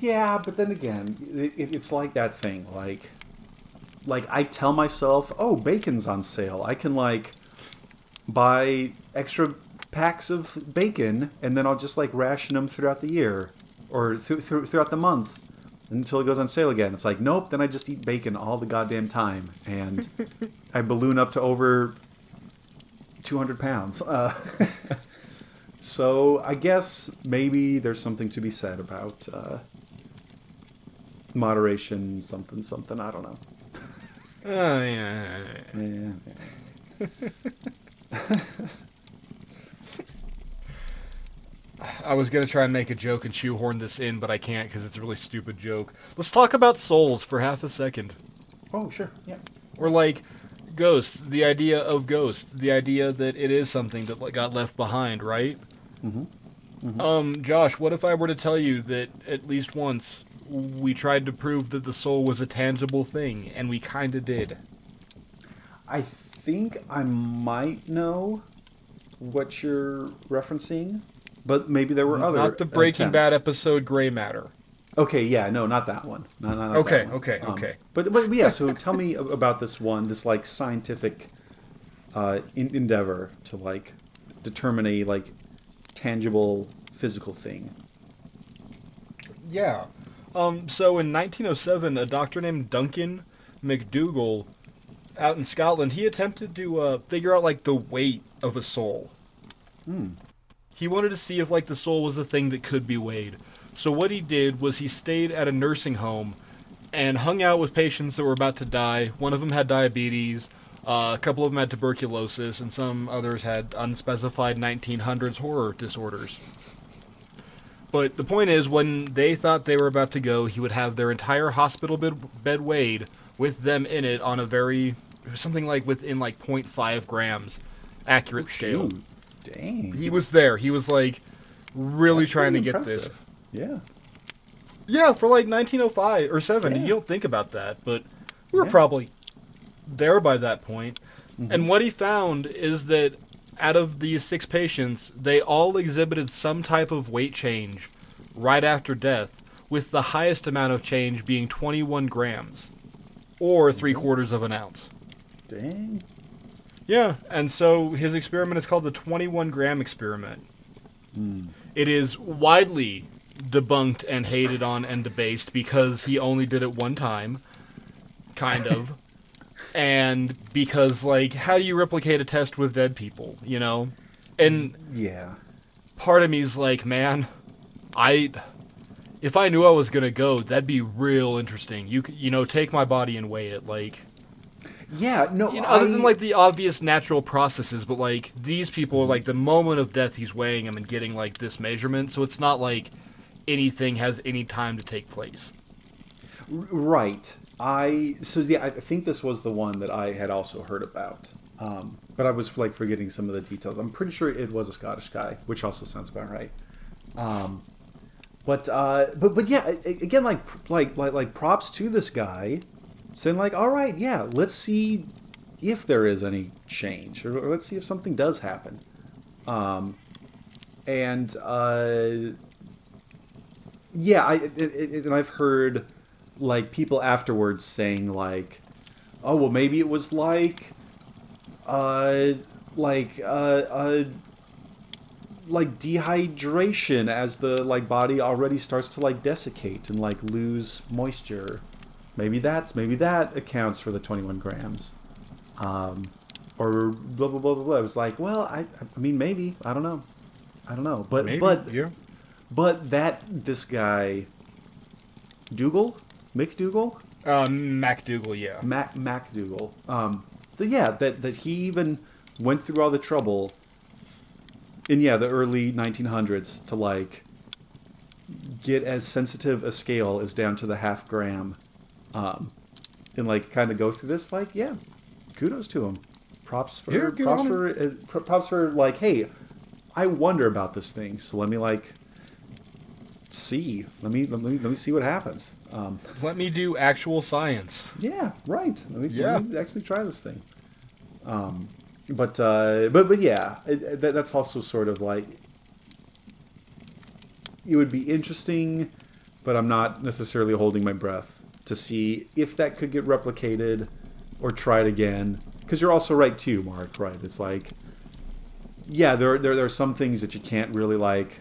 Yeah, but then again, it- it's like that thing. Like, like I tell myself, oh, bacon's on sale. I can like buy extra packs of bacon, and then I'll just like ration them throughout the year or th- th- throughout the month until it goes on sale again. It's like, nope. Then I just eat bacon all the goddamn time, and I balloon up to over two hundred pounds. Uh, So I guess maybe there's something to be said about uh, moderation, something, something. I don't know. uh, yeah. Yeah, yeah. I was gonna try and make a joke and shoehorn this in, but I can't because it's a really stupid joke. Let's talk about souls for half a second. Oh, sure. Yeah. Or like ghosts, the idea of ghosts, the idea that it is something that got left behind, right? Mm-hmm. Um, Josh, what if I were to tell you that at least once we tried to prove that the soul was a tangible thing, and we kind of did? I think I might know what you're referencing, but maybe there were other. Not the Breaking attempts. Bad episode Gray Matter. Okay, yeah, no, not that one. No, no, not Okay, that one. okay, Um, okay. But but yeah, so tell me about this one, this like scientific uh, in- endeavor to like determine a like tangible physical thing. Yeah. Um, so in 1907, a doctor named Duncan MacDougall out in Scotland, he attempted to uh, figure out like the weight of a soul. Hmm. He wanted to see if like the soul was a thing that could be weighed. So what he did was he stayed at a nursing home and hung out with patients that were about to die. One of them had diabetes. Uh, a couple of them had tuberculosis, and some others had unspecified 1900s horror disorders. But the point is, when they thought they were about to go, he would have their entire hospital bed, bed weighed with them in it on a very something like within like 0.5 grams accurate scale. Shoot. Dang. He was there. He was like really That's trying to get this. Yeah. Yeah, for like 1905 or 7. Yeah. You don't think about that, but we were Yeah. probably there by that point. Mm-hmm. And what he found is that out of these six patients, they all exhibited some type of weight change right after death, with the highest amount of change being 21 grams, or Mm-hmm. three quarters of an ounce. Dang. Yeah, and so his experiment is called the 21 gram experiment. It is widely debunked and hated on and debased because he only did it one time, kind of. and because, like, how do you replicate a test with dead people, you know? And Yeah. part of me is like, man, I. If I knew I was gonna go, that'd be real interesting. You you know, take my body and weigh it, like Yeah. No. you know, other than like the obvious natural processes, but like these people are like the moment of death, he's weighing them and getting like this measurement, so it's not like anything has any time to take place. Right. I so yeah, I think this was the one that I had also heard about. Um, but I was like forgetting some of the details. I'm pretty sure it was a Scottish guy, which also sounds about right. Um, but uh, but but yeah, again, like like like like props to this guy, saying like, all right, yeah, let's see if there is any change, or, or let's see if something does happen. Um, and uh, yeah, I it, it, and I've heard like people afterwards saying like, oh well, maybe it was like, uh, like uh, uh, like dehydration as the like body already starts to like desiccate and like lose moisture. Maybe that's maybe that accounts for the twenty one grams. Um, or blah blah blah blah blah. It was like, well, I I mean maybe I don't know, I don't know, but but yeah. But that this guy, Dougal, Mick Dougal, Uh, MacDougall, yeah. Mac Mac Dougal. Um, the, yeah, that that he even went through all the trouble. In yeah, the early 1900s to like get as sensitive a scale as down to the half gram, um, and like kind of go through this. Like, yeah, kudos to him. Props for Yeah, props for uh, props for like, hey, I wonder about this thing, so let me like see. Let me let me let me see what happens. Um, Let me do actual science. yeah, right. Let me, Yeah. let me actually try this thing. Um, but uh, but but yeah, it, it- that, that's also sort of like it would be interesting, but I'm not necessarily holding my breath to see if that could get replicated or tried again. Because you're also right too, Mark. Right? It's like yeah, there, there there are some things that you can't really like.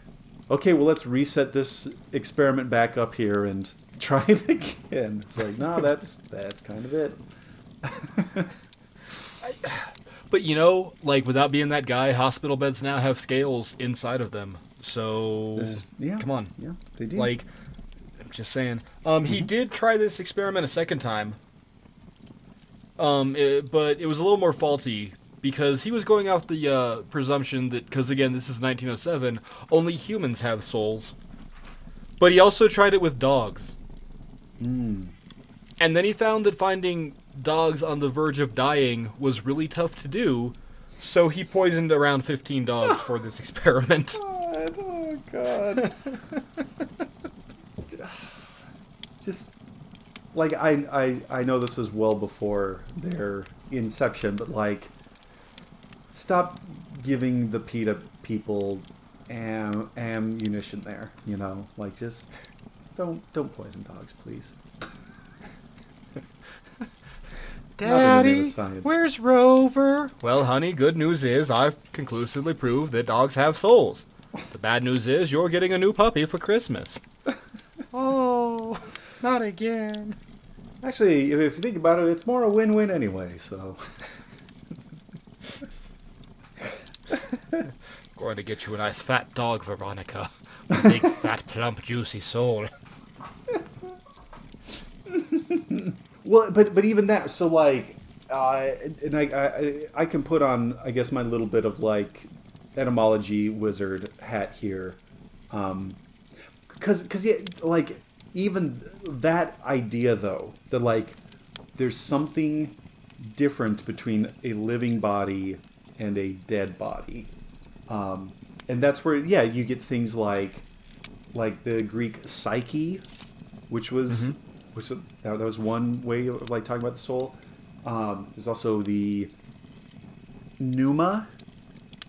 Okay, well let's reset this experiment back up here and try it again. It's like no, that's that's kind of it. But you know, like without being that guy, hospital beds now have scales inside of them. So yeah, come on. yeah, they do. Like, I'm just saying. Um, he did try this experiment a second time. Um, it- but it was a little more faulty because he was going off the uh, presumption that, because again, this is 1907, only humans have souls. But he also tried it with dogs. Mm. And then he found that finding dogs on the verge of dying was really tough to do. So he poisoned around 15 dogs for this experiment. God, oh god. Just like I, I I know this is well before their inception, but like stop giving the PETA people am, ammunition there, you know? Like just don't don't poison dogs, please. Not in the name of Daddy, where's Rover? Well, honey, good news is I've conclusively proved that dogs have souls. The bad news is you're getting a new puppy for Christmas. oh, not again. Actually, if, if you think about it, it's more a win-win anyway, so Going to get you a nice fat dog, Veronica. A big, fat, plump, juicy soul. Well, but but even that, so like, uh, and I, I I can put on I guess my little bit of like etymology wizard hat here, um, because because yeah, like even that idea though that like there's something different between a living body and a dead body, um, and that's where yeah you get things like like the Greek psyche, which was which that, that was one way of like talking about the soul. Um, there's also the pneuma,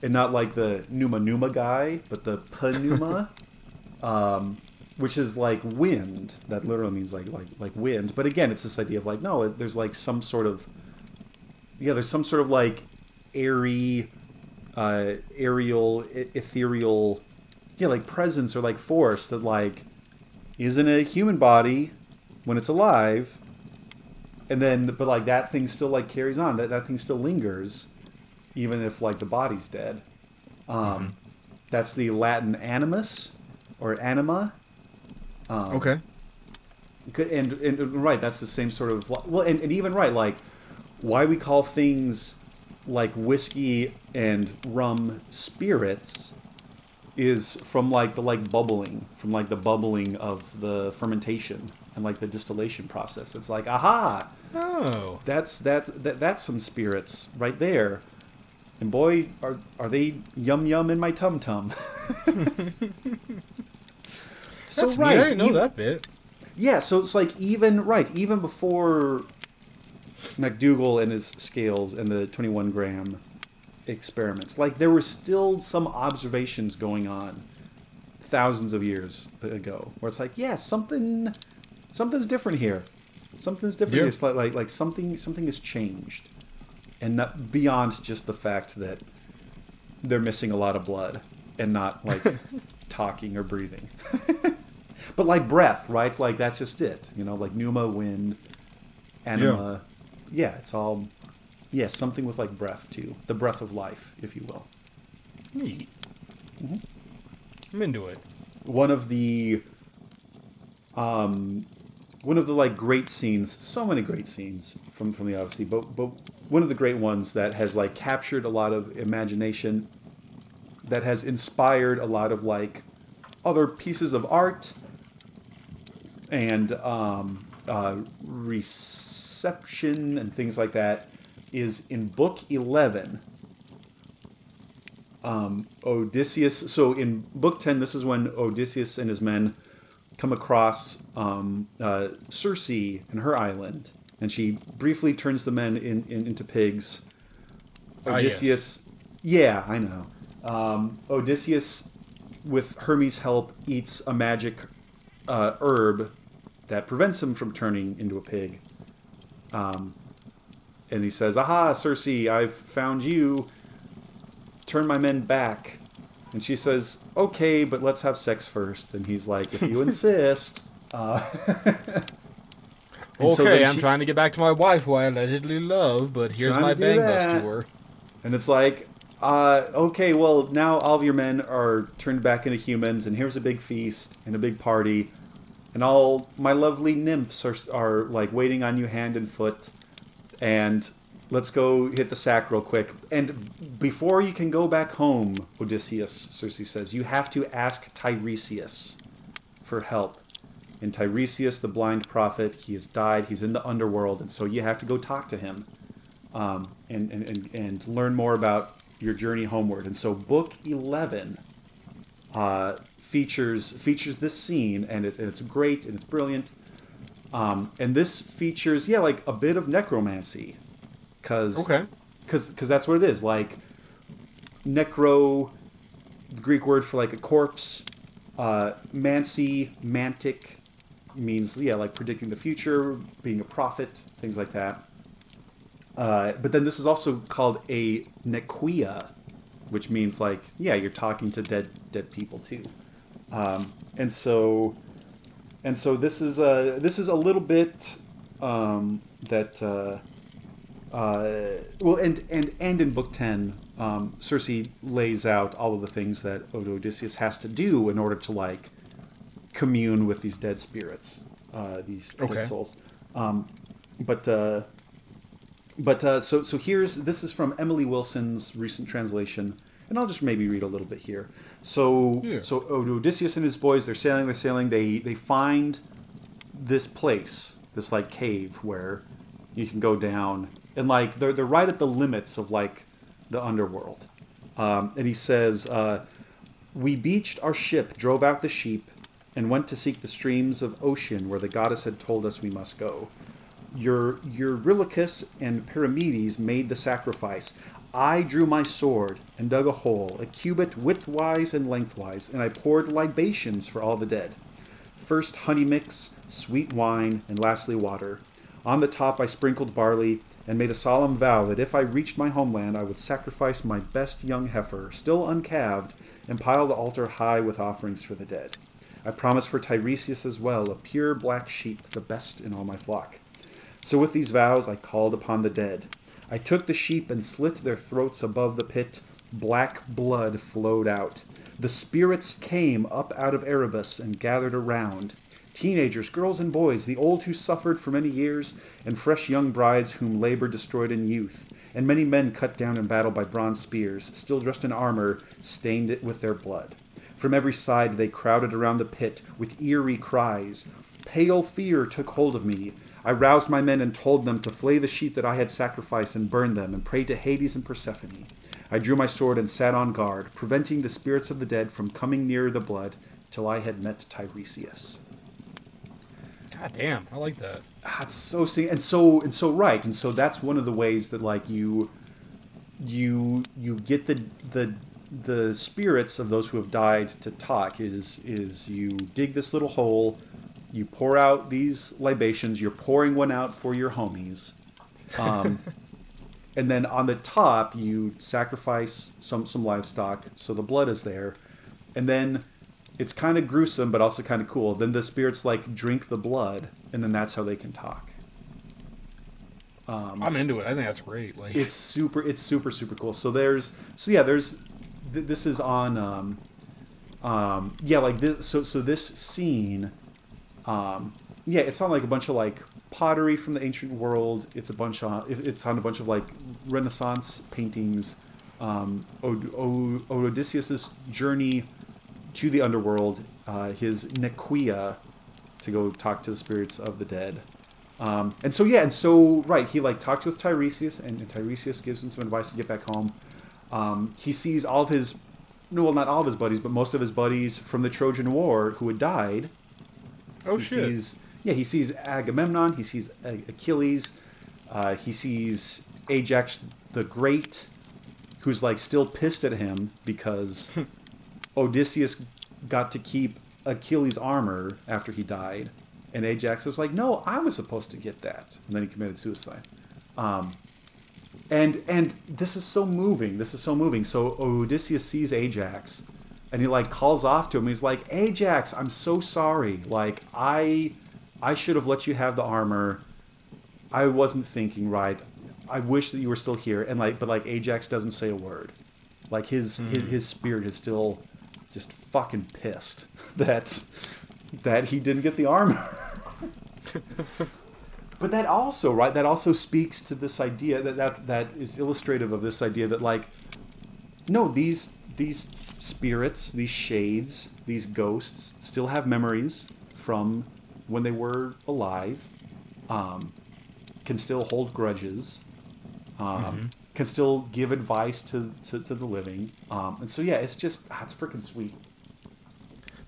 and not like the pneuma pneuma guy, but the pneuma, um, which is like wind. That literally means like like like wind. But again, it's this idea of like no, there's like some sort of yeah, there's some sort of like airy, uh, aerial, e- ethereal, yeah, like presence or like force that like is in a human body when it's alive, and then but like that thing still like carries on. That that thing still lingers, even if like the body's dead. Um, That's the Latin animus or anima. Um, Okay. And, and and right that's the same sort of well and, and even right like why we call things like whiskey and rum spirits is from like the like bubbling from like the bubbling of the fermentation and like the distillation process it's like aha Oh. that's that's that, that's some spirits right there and boy are are they yum yum in my tum tum so That's right neat. I didn't know you- that bit. yeah, so it's like even right, even before MacDougall and his scales and the 21 gram experiments, like there were still some observations going on thousands of years ago, where it's like, yeah, something, something's different here. Something's different Yeah. here. It's like, like like something something has changed, and not beyond just the fact that they're missing a lot of blood and not like talking or breathing. but like breath, right? Like that's just it. You know, like pneuma, wind, anima. Yeah, it's all yeah, something with like breath too. The breath of life, if you will. Neat. Mm-hmm. I'm into it. One of the um one of the like great scenes, so many great scenes from from the Odyssey, but but one of the great ones that has like captured a lot of imagination that has inspired a lot of like other pieces of art and um, uh, reception and things like that is in book 11 um, odysseus so in book 10 this is when odysseus and his men come across um, uh, circe and her island and she briefly turns the men in, in, into pigs. Ah, yes. odysseus yeah i know. Um, odysseus with hermes help eats a magic uh, herb that prevents him from turning into a pig um, and he says aha Circe, i've found you. Turn my men back. And she says okay but let's have sex first. And he's like if you insist. Uh, Okay, so I'm she- trying to get back to my wife who I allegedly love, but here's my to bang bus tour. And it's like, uh, okay, well, now all of your men are turned back into humans, and here's a big feast and a big party, and all my lovely nymphs are, are like waiting on you hand and foot, and let's go hit the sack real quick. And before you can go back home, Odysseus, Circe says, you have to ask Tiresias for help. And Tiresias, the blind prophet, he has died. He's in the underworld, and so you have to go talk to him um, and, and, and, and learn more about your journey homeward. And so, book 11 uh, features features this scene, and, it, and it's great and it's brilliant. Um, and this features, yeah, like a bit of necromancy, because Okay. because that's what it is. Like necro, Greek word for like a corpse. Uh, mancy, mantic, means yeah, like predicting the future, being a prophet, things like that. Uh, but then this is also called a nekyia, which means like yeah, you're talking to dead dead people too. Um, and so and so this is a this is a little bit um, that uh, uh, well and and and in book 10 um, circe lays out all of the things that odysseus has to do in order to like commune with these dead spirits uh, these Okay. dead souls um, but uh, but uh, so so here's this is from Emily Wilson's recent translation, and I'll just maybe read a little bit here. So Yeah. so Odysseus and his boys they're sailing they're sailing they they find this place this like cave where you can go down and like they're they're right at the limits of like the underworld, um, and he says. Uh, we beached our ship, drove out the sheep, and went to seek the streams of ocean where the goddess had told us we must go. Your Eurylochus and Perimedes made the sacrifice. I drew my sword and dug a hole, a cubit widthwise and lengthwise, and I poured libations for all the dead. First honey mix, sweet wine, and lastly water. On the top I sprinkled barley, and made a solemn vow that if I reached my homeland I would sacrifice my best young heifer, still uncalved, and pile the altar high with offerings for the dead. I promised for Tiresias as well, a pure black sheep, the best in all my flock. So with these vows I called upon the dead. I took the sheep and slit their throats above the pit. Black blood flowed out. The spirits came up out of Erebus and gathered around. Teenagers, girls, and boys, the old who suffered for many years, and fresh young brides whom labor destroyed in youth, and many men cut down in battle by bronze spears, still dressed in armor, stained it with their blood. From every side they crowded around the pit with eerie cries. Pale fear took hold of me. I roused my men and told them to flay the sheep that I had sacrificed and burn them, and pray to Hades and Persephone. I drew my sword and sat on guard, preventing the spirits of the dead from coming near the blood till I had met Tiresias. God damn, I like that. It's so and so and so right, and so that's one of the ways that like you you you get the the the spirits of those who have died to talk is is you dig this little hole, you pour out these libations, you're pouring one out for your homies. Um, and then on the top you sacrifice some some livestock so the blood is there and then it's kind of gruesome but also kind of cool then the spirits like drink the blood and then that's how they can talk I'm into it. I think that's great. Like, it's super it's super super cool so there's so yeah there's th- this is on um um yeah like this so so this scene um yeah it's on like a bunch of like pottery from the ancient world it's a bunch it- it's on a bunch of like renaissance paintings um Od- odysseus's journey to the underworld uh his nekyia to go talk to the spirits of the dead um, and so yeah, and so right, he like talks with Tiresias, and, and Tiresias gives him some advice to get back home. Um, he sees all of his, no, well, not all of his buddies, but most of his buddies from the Trojan War who had died. Oh he shit. sees, yeah, he sees Agamemnon, he sees Achilles, uh, he sees Ajax the Great, who's like still pissed at him because Odysseus got to keep Achilles' armor after he died, and Ajax was like, "No, I was supposed to get that," and then he committed suicide. Um, and and this is so moving. This is so moving. So Odysseus sees Ajax, and he like calls off to him. He's like, "Ajax, I'm so sorry. Like I, I should have let you have the armor. I wasn't thinking right. I wish that you were still here." And like, but like Ajax doesn't say a word. Like his his, mm. his spirit is still just fucking pissed that that he didn't get the armor. but that also right that also speaks to this idea that, that that is illustrative of this idea that like no these these spirits these shades these ghosts still have memories from when they were alive um, can still hold grudges um, can still give advice to, to, to the living um, and so yeah it's just ah, it's freaking sweet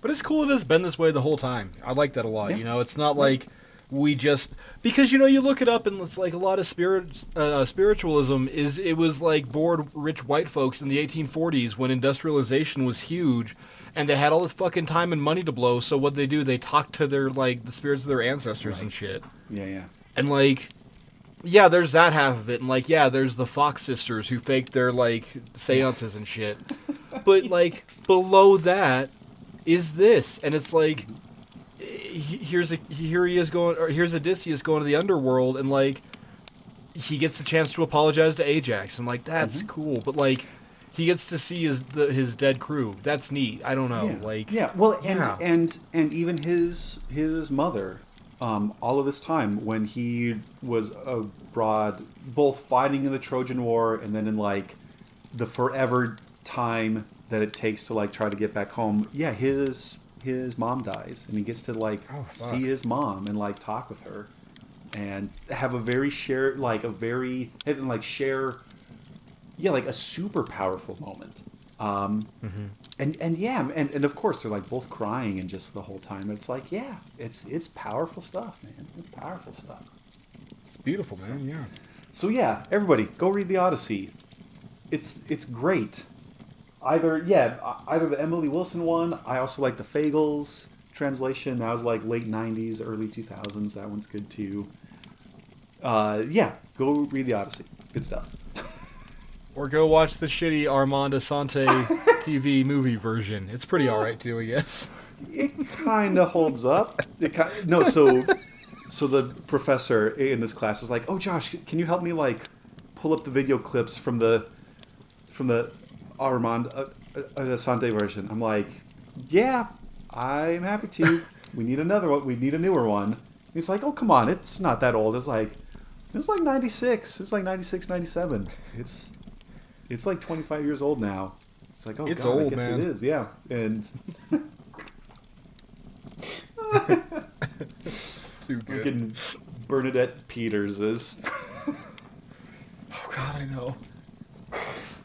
But it's cool it has been this way the whole time. I like that a lot. Yeah. You know, it's not like we just because you know you look it up and it's like a lot of spirit uh, spiritualism is it was like bored rich white folks in the 1840s when industrialization was huge and they had all this fucking time and money to blow. So what they do, they talk to their like the spirits of their ancestors and shit. yeah yeah And like, yeah, there's that half of it, and like, yeah, there's the Fox sisters who fake their like seances and shit. But like below that is this, and it's like, here's a here he is going, or here's Odysseus going to the underworld, and like, he gets the chance to apologize to Ajax, and like that's cool. But like, he gets to see his the, his dead crew. That's neat. I don't know, yeah. like, yeah well and yeah. and and even his his mother um, all of this time when he was abroad, both fighting in the Trojan War and then in like the forever time that it takes to like try to get back home. Yeah, his his mom dies, and he gets to like Oh, see his mom and like talk with her, and have a very share like a very and like share, yeah, like a super powerful moment. Um, and and yeah, and, and of course they're like both crying and just the whole time. It's like yeah, it's it's powerful stuff, man. It's powerful stuff. It's beautiful, man. Yeah. So yeah, everybody go read the Odyssey. It's it's great. Either yeah, either the Emily Wilson one. I also like the Fagles translation. That was like late '90s, early 2000s. That one's good too. Uh, yeah, go read the Odyssey. Good stuff. Or go watch the shitty Armand Assante TV movie version. It's pretty alright too, I guess. It kind of holds up. It ki no, so so the professor in this class was like, "Oh, Josh, can you help me like pull up the video clips from the from the Armand uh, uh, Assante version?" I'm like, "Yeah, I'm happy to. We need another one. We need a newer one." He's like, "Oh, come on, it's not that old. It's like it's like 96. It's like 96, 97. It's it's like 25 years old now." It's like, "Oh, It's God, I old, guess man. it is." Yeah, and Too good. Freaking Bernadette Peters is. Oh god, I know.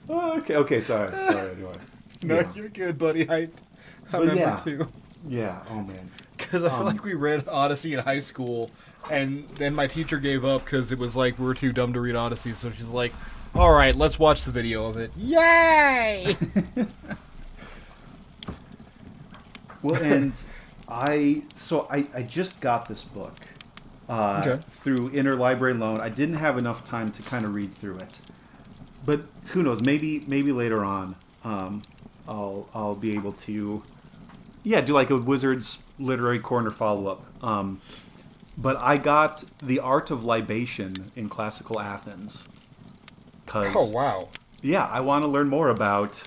Oh, okay, okay, sorry, sorry. Anyway, No, Yeah. you're good, buddy. I, I remember yeah. too. yeah. Oh man. Because I feel Um, like we read Odyssey in high school, and then my teacher gave up because it was like we were too dumb to read Odyssey. So she's like, "All right, let's watch the video of it." Yay! Well, and I so I I just got this book uh, Okay. through interlibrary loan. I didn't have enough time to kind of read through it, but who knows? Maybe maybe later on, um, I'll I'll be able to, yeah, do like a Wizards literary corner follow up. Um, but I got the Art of Libation in classical Athens. Cause oh wow. yeah, I want to learn more about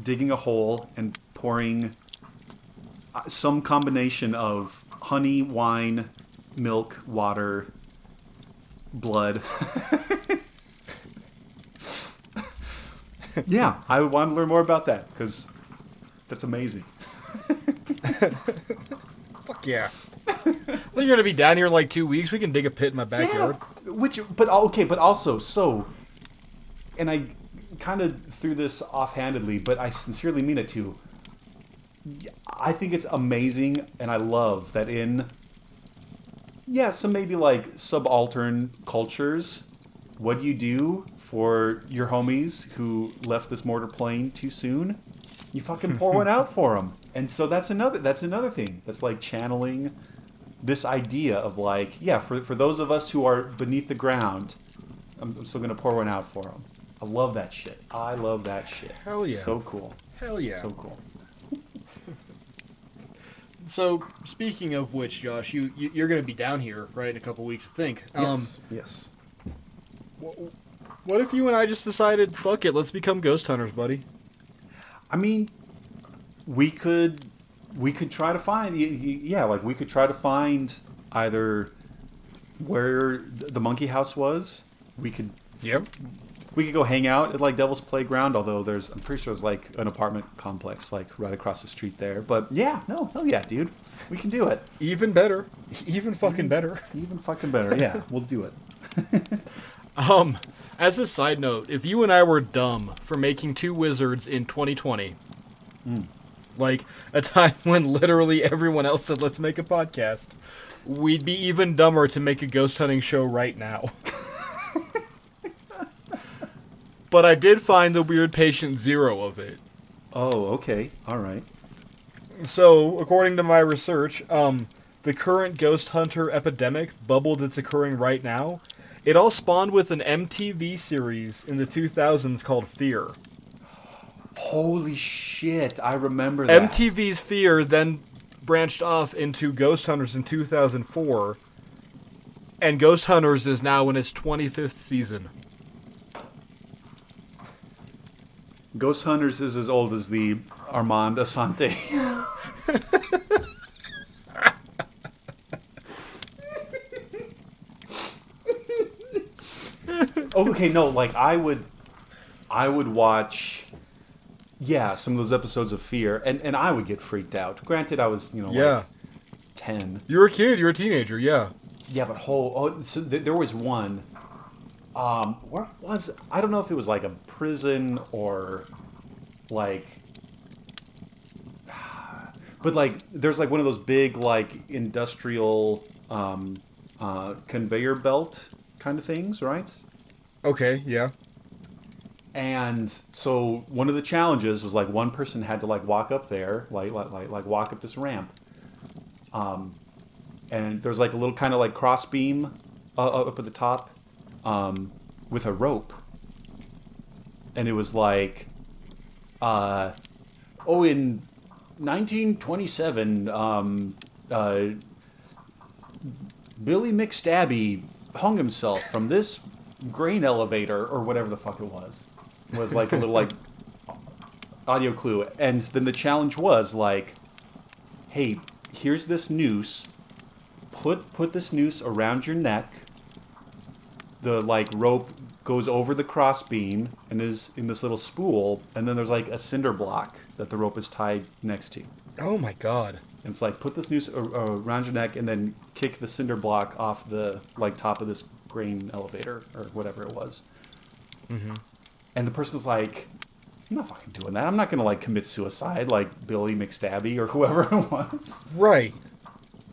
digging a hole and pouring uh, some combination of honey, wine, milk, water, blood. yeah, I want to learn more about that because that's amazing. Fuck yeah. I think you're gonna be down here in like two weeks. We can dig a pit in my backyard. Yeah, which, but okay, but also so, and I kind of threw this offhandedly, but I sincerely mean it too. I think it's amazing, and I love that in yeah, some maybe like subaltern cultures. What do you do for your homies who left this mortar plane too soon? You fucking pour one out for them, and so that's another that's another thing that's like channeling this idea of like yeah for for those of us who are beneath the ground, I'm, I'm still gonna pour one out for them. I love that shit. I love that shit. Hell yeah. So cool. Hell yeah. So cool. So speaking of which, Josh, you, you you're gonna be down here right in a couple weeks, I think. Um, yes. What if you and I just decided, fuck it, let's become ghost hunters, buddy? I mean, we could we could try to find y- y- yeah, like we could try to find either where the monkey house was. We could Yep. we could go hang out at like Devil's Playground, although there's I'm pretty sure there's like an apartment complex like right across the street there. But yeah, no, hell yeah, dude. We can do it. Even better. Even fucking better. Even fucking better. Yeah, we'll do it. Um, as a side note, if you and I were dumb for making two wizards in 2020, like a time when literally everyone else said, let's make a podcast, we'd be even dumber to make a ghost hunting show right now. but I did find the weird patient zero of it. Oh, okay. All right. So, according to my research, um, the current ghost hunter epidemic bubble that's occurring right now, it all spawned with an MTV series in the 2000s called Fear. Holy shit! I remember that. MTV's Fear then branched off into Ghost Hunters in 2004, and Ghost Hunters is now in its 25th season. Ghost Hunters is as old as the Armand Assante. okay, no, like I would, I would watch, yeah, some of those episodes of Fear, and and I would get freaked out. Granted, I was you know Yeah. like ten. You were a kid. You were a teenager. Yeah. Yeah, but whole oh, so th- there was one. Um, where was I don't know if it was like a prison or like, but like there's like one of those big like industrial um, uh, conveyor belt kind of things, right? Okay. Yeah. And so one of the challenges was like one person had to like walk up there, like like like, like walk up this ramp. Um, and there's like a little kind of like cross beam uh, up at the top, um, with a rope. And it was like, uh, oh, in 1927, um, uh, Billy McStabby hung himself from this grain elevator or whatever the fuck it was. Was like a little like audio clue. And then the challenge was like, hey, here's this noose. Put put this noose around your neck. The like rope goes over the crossbeam and is in this little spool, and then there's like a cinder block that the rope is tied next to. Oh my God. And it's like put this noose around your neck and then kick the cinder block off the like top of this grain elevator or whatever it was. Mm-hmm. And the person was like, "I'm not fucking doing that. I'm not gonna like commit suicide like Billy McStabby or whoever it was." Right.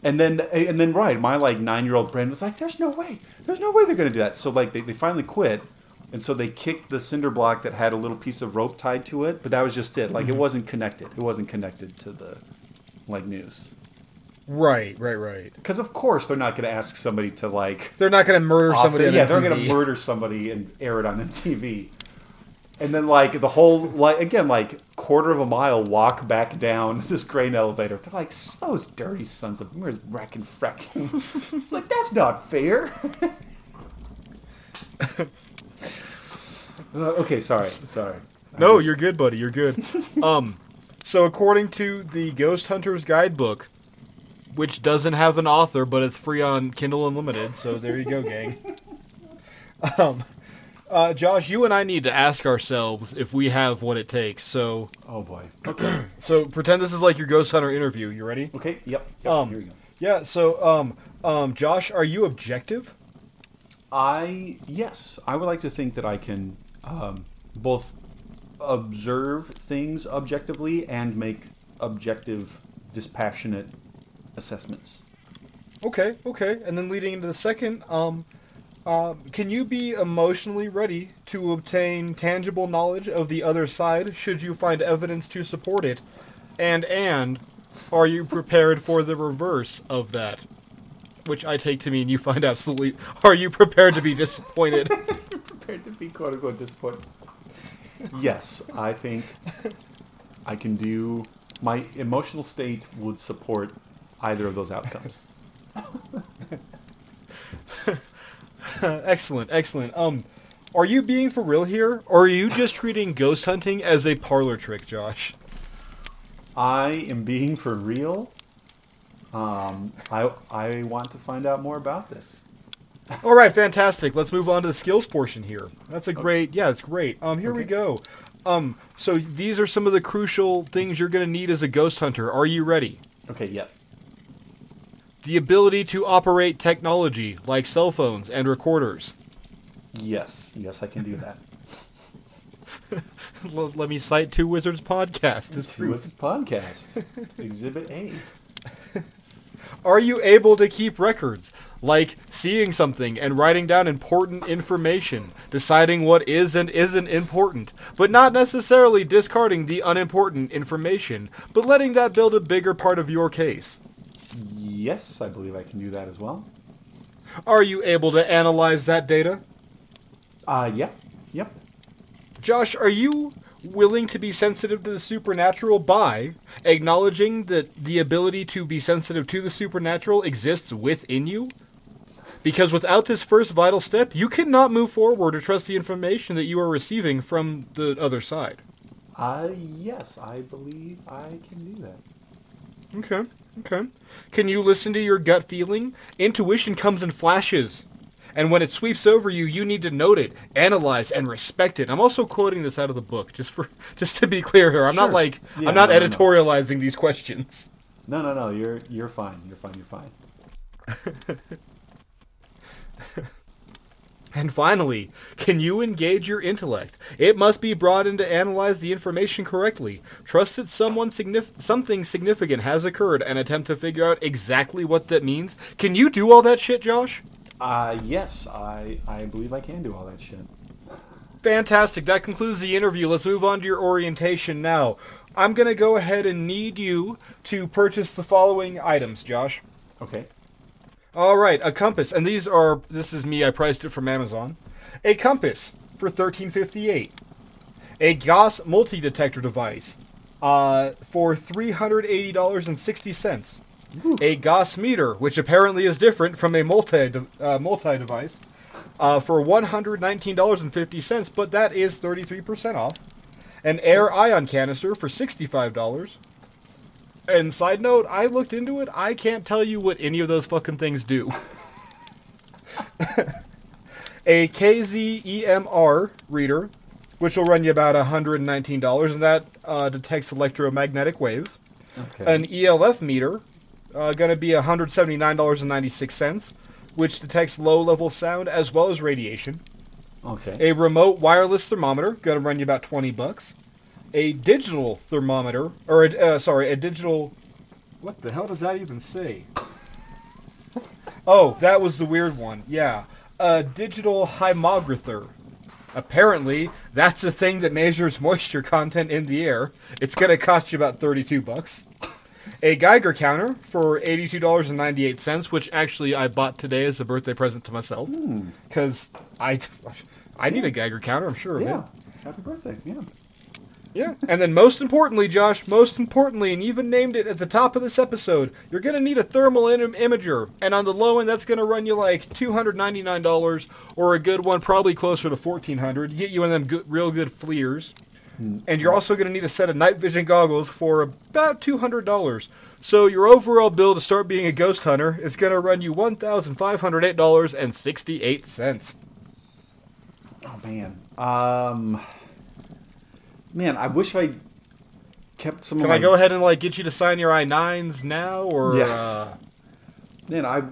And then and then right, my like nine year old brain was like, "There's no way. There's no way they're gonna do that." So like they, they finally quit. And so they kicked the cinder block that had a little piece of rope tied to it, but that was just it. Like it mm-hmm. wasn't connected. It wasn't connected to the like noose. Right. Right. Right. Because of course they're not going to ask somebody to like. They're not going to murder somebody. the- on yeah, they're going to murder somebody and air it on the TV. And then like the whole like again like quarter of a mile walk back down this grain elevator. They're like those dirty sons of where's wrecking frecking. it's like that's not fair. Uh, okay, sorry, sorry. I No, just- you're good, buddy. You're good. um, so according to the Ghost Hunters Guidebook, which doesn't have an author, but it's free on Kindle Unlimited, so there you go, gang. Um, uh, Josh, you and I need to ask ourselves if we have what it takes. So, Oh boy. Okay. so pretend this is like your Ghost Hunter interview. You ready? Okay. Yep. yep Um, here we go. Yeah. So, um, um, Josh, are you objective? I yes, I would like to think that I can um, both observe things objectively and make objective, dispassionate assessments. Okay, okay. And then leading into the second, um, uh, can you be emotionally ready to obtain tangible knowledge of the other side should you find evidence to support it? And and are you prepared for the reverse of that? Which I take to mean you find absolutely. Are you prepared to be disappointed? Prepared to be quote unquote disappointed. yes, I think I can do. My emotional state would support either of those outcomes. excellent, excellent. Um, are you being for real here, or are you just treating ghost hunting as a parlor trick, Josh? I am being for real. Um, I I want to find out more about this. All right, fantastic. Let's move on to the skills portion here. That's a great, yeah, it's great. Um, here we go. Um, so these are some of the crucial things you're going to need as a ghost hunter. Are you ready? Okay, yep. The ability to operate technology like cell phones and recorders. Yes, yes, I can do that. Let me cite Two Wizards podcast. as Two. Wizards podcast, Exhibit A. Are you able to keep records, like seeing something and writing down important information, deciding what is and isn't important, but not necessarily discarding the unimportant information, but letting that build a bigger part of your case? Yes, I believe I can do that as well. Are you able to analyze that data? Uh, yep, yep. Josh, are you willing to be sensitive to the supernatural by acknowledging that the ability to be sensitive to the supernatural exists within you? Because without this first vital step, you cannot move forward or trust the information that you are receiving from the other side. Uh, yes, I believe I can do that. Okay, okay. Can you listen to your gut feeling? Intuition comes in flashes. And when it sweeps over you, you need to note it, analyze, and respect it. I'm also quoting this out of the book, just for just to be clear here. I'm not like Yeah, I'm not no, no, no. editorializing these questions. No, no, no. You're you're fine. You're fine. You're fine. And finally, can you engage your intellect? It must be brought in to analyze the information correctly. Trust that someone signif- something significant has occurred and attempt to figure out exactly what that means. Can you do all that shit, Josh? Uh, yes, I I believe I can do all that shit. Fantastic. That concludes the interview. Let's move on to your orientation now. I'm going to go ahead and need you to purchase the following items, Josh. Okay. All right, a compass, and these are this is me. I priced it from Amazon. A compass for thirteen fifty eight. A Gauss multi detector device, uh, for three hundred eighty dollars and sixty cents. A Gauss meter, which apparently is different from a multi uh, multi device, uh, for one hundred nineteen dollars and fifty cents, but that is thirty three percent off. An air ion canister for sixty five dollars. And side note, I looked into it. I can't tell you what any of those fucking things do. a KZEMR reader, which will run you about $119, and that uh, detects electromagnetic waves. Okay. An ELF meter, uh, going to be $179.96, which detects low level sound as well as radiation. okay. A remote wireless thermometer, going to run you about 20 bucks. A digital thermometer, or a, uh, sorry, a digital. What the hell does that even say? Oh, that was the weird one. Yeah, a digital hymographer. Apparently, that's a thing that measures moisture content in the air. It's going to cost you about 32 bucks. A Geiger counter for $82.98, which actually I bought today as a birthday present to myself. Because I, I need a Geiger counter, I'm sure of it. yeah. Happy birthday. Yeah. Yeah. And then most importantly, Josh, most importantly, and you even named it at the top of this episode, you're going to need a thermal im- imager. And on the low end, that's going to run you like $299 or a good one, probably closer to 1400 Get you one of them good, real good FLIRs. And you're also going to need a set of night vision goggles for about $200. So your overall bill to start being a ghost hunter is going to run you $1,508.68. Oh man. Um. Man, I wish I kept some. Can of my, I go ahead and like get you to sign your I-9s now or Yeah. uh Man, I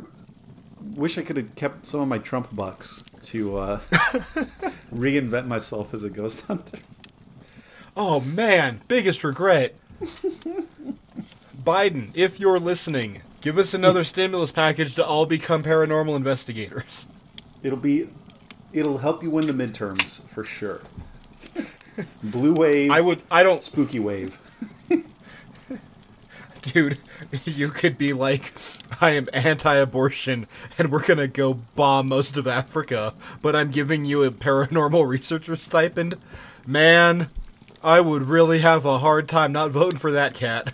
wish I could have kept some of my Trump bucks to uh, reinvent myself as a ghost hunter. Oh man, biggest regret. Biden, if you're listening, give us another stimulus package to all become paranormal investigators. It'll be, it'll help you win the midterms for sure. Blue wave, I would I don't spooky wave. dude, you could be like I am anti-abortion and we're to go bomb most of Africa, but I'm giving you a paranormal researcher stipend. Man, I would really have a hard time not voting for that cat.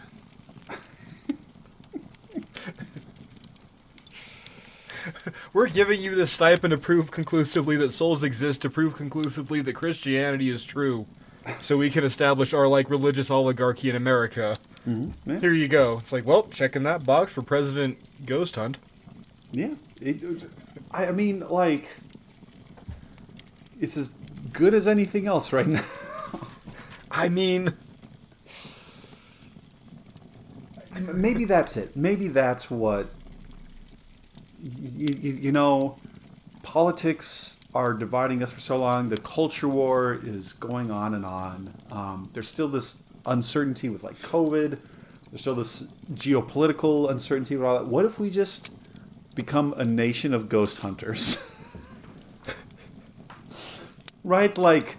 We're giving you the stipend to prove conclusively that souls exist, to prove conclusively that Christianity is true, so we can establish our like religious oligarchy in America. Mm-hmm. Yeah. Here you go. It's like, well, checking that box for President Ghost Hunt. Yeah, it, I, I mean, like, it's as good as anything else right now. I mean, Maybe that's it. Maybe that's what. You, you, know, politics are dividing us for so long. The culture war is going on and on. Um, there's still this uncertainty with like COVID. There's still this geopolitical uncertainty with all that. What if we just become a nation of ghost hunters? right? Like,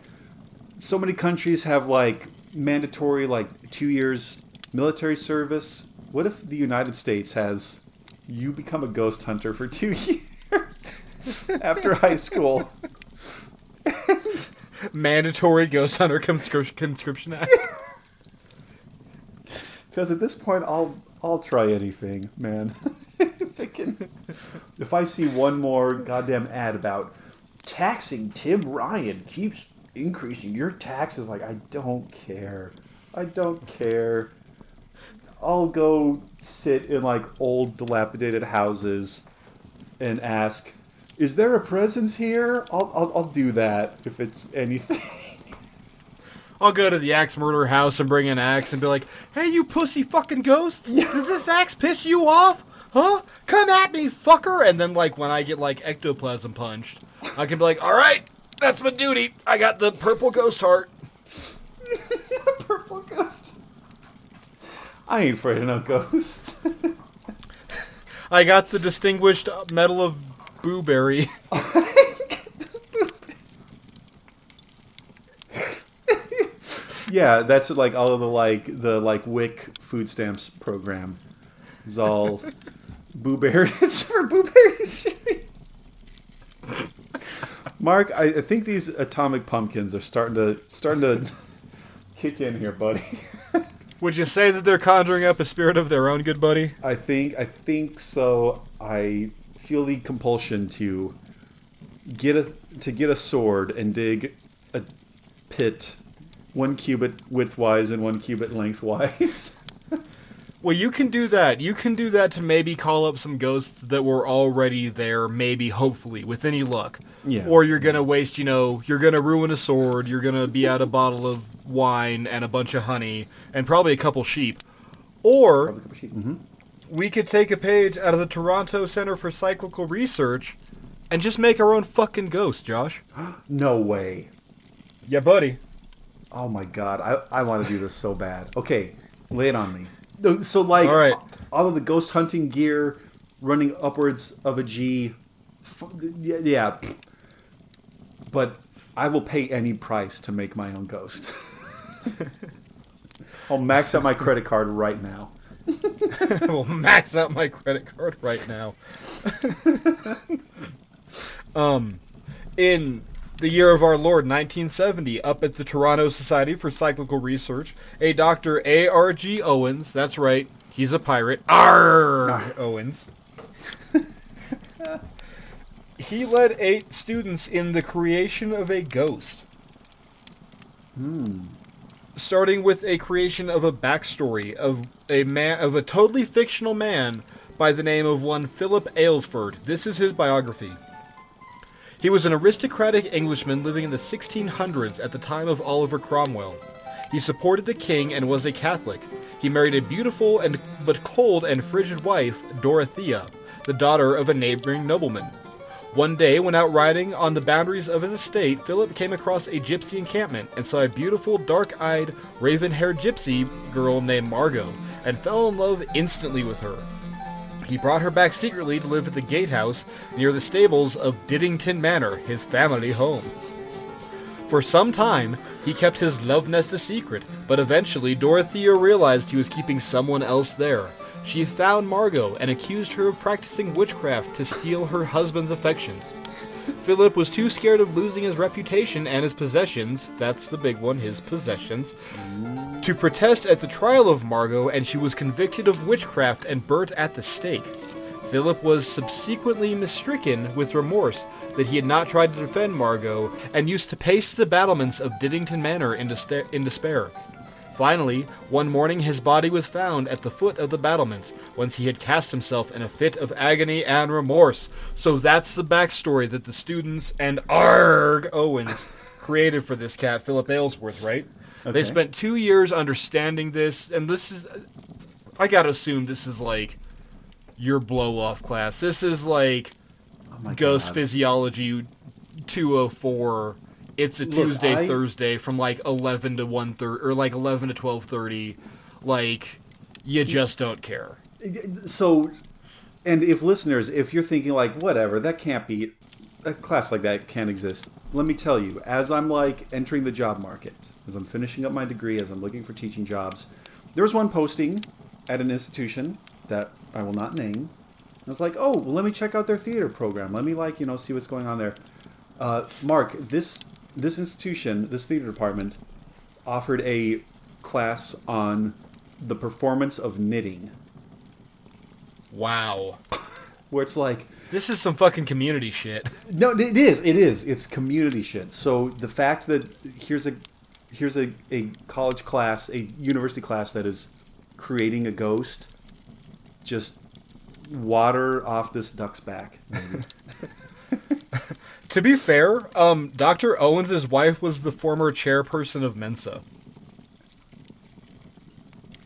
so many countries have like mandatory like two years military service. What if the United States has you become a ghost hunter for two years after high school? mandatory Ghost Hunter conscrip- conscription act. Because at this point, I'll I'll try anything, man. if, it can, if I see one more goddamn ad about taxing Tim Ryan keeps increasing your taxes, like I don't care. I don't care. I'll go sit in like old dilapidated houses and ask, Is there a presence here? I'll, I'll, I'll do that if it's anything. I'll go to the axe murder house and bring an axe and be like, "Hey, you pussy fucking ghost! Does this axe piss you off? Huh? Come at me, fucker!" And then like when I get like ectoplasm punched, I can be like, "All right, that's my duty. I got the purple ghost heart." Purple ghost. I ain't afraid of no ghosts. I got the distinguished medal of Booberry. yeah, that's like all of the like the like WIC food stamps program. It's all blueberry. It's for blueberries. Mark, I, I think these atomic pumpkins are starting to starting to kick in here, buddy. Would you say that they're conjuring up a spirit of their own, good buddy? I think I think so. I feel the compulsion to get a to get a sword and dig a pit one cubit widthwise and one cubit lengthwise. Well, you can do that. You can do that to maybe call up some ghosts that were already there, maybe, hopefully, with any luck. Yeah. Or you're gonna waste, you know, you're gonna ruin a sword, you're gonna be out a bottle of wine and a bunch of honey, and probably a couple sheep. Or mm-hmm. we could take a page out of the Toronto Center for Psychical Research and just make our own fucking ghost, Josh. No way. Yeah, buddy. Oh my god, I, I want to do this so bad. Okay, lay it on me. So like, All right. all of the ghost hunting gear, running upwards of a G, yeah, yeah. But I will pay any price to make my own ghost. I'll max out my credit card right now. I will max out my credit card right now. um, in the year of our Lord, 1970, up at the Toronto Society for Psychical Research, a Dr. A.R.G. Owens, that's right, he's a pirate, Arr Owens. he led eight students in the creation of a ghost. Hmm. Starting with a creation of a backstory of a man of a totally fictional man by the name of one Philip Aylesford. This is his biography. He was an aristocratic Englishman living in the 1600s at the time of Oliver Cromwell. He supported the king and was a Catholic. He married a beautiful and but cold and frigid wife, Dorothea, the daughter of a neighboring nobleman. One day, when out riding on the boundaries of his estate, Philip came across a gypsy encampment and saw a beautiful, dark eyed, raven haired gypsy girl named Margot and fell in love instantly with her. He brought her back secretly to live at the gatehouse near the stables of Diddington Manor, his family home. For some time, he kept his love nest a secret, but eventually Dorothea realized he was keeping someone else there. She found Margot and accused her of practicing witchcraft to steal her husband's affections. Philip was too scared of losing his reputation and his possessions that's the big one, his possessions to protest at the trial of Margot, and she was convicted of witchcraft and burnt at the stake. Philip was subsequently mistricken with remorse that he had not tried to defend Margot and used to pace the battlements of Diddington Manor in, despair. Finally, one morning his body was found at the foot of the battlements, whence he had cast himself in a fit of agony and remorse. So that's the backstory that the students and Arg Owens created for this cat, Philip Aylesworth, right? They spent two years understanding this, and this is. I gotta assume this is like your blow off class. This is like Oh Ghost God. Physiology 204. It's a Look, Tuesday, I- Thursday from like 11 to 1 or like 11 to 12:30. Like you just don't care. So, and if listeners, if you're thinking like, whatever, that can't be, a class like that can't exist. Let me tell you, as I'm like entering the job market, as I'm finishing up my degree, as I'm looking for teaching jobs, there was one posting at an institution that I will not name. I was like, oh, well, let me check out their theater program. Let me like, you know, see what's going on there. Uh, Mark, this this institution, this theater department, offered a class on the performance of knitting Wow. where it's like This is some fucking community shit. no it is it is it's community shit so the fact that here's a here's a, a college class a university class that is creating a ghost just water off this duck's back maybe. To be fair, um, Dr. Owens' wife was the former chairperson of Mensa.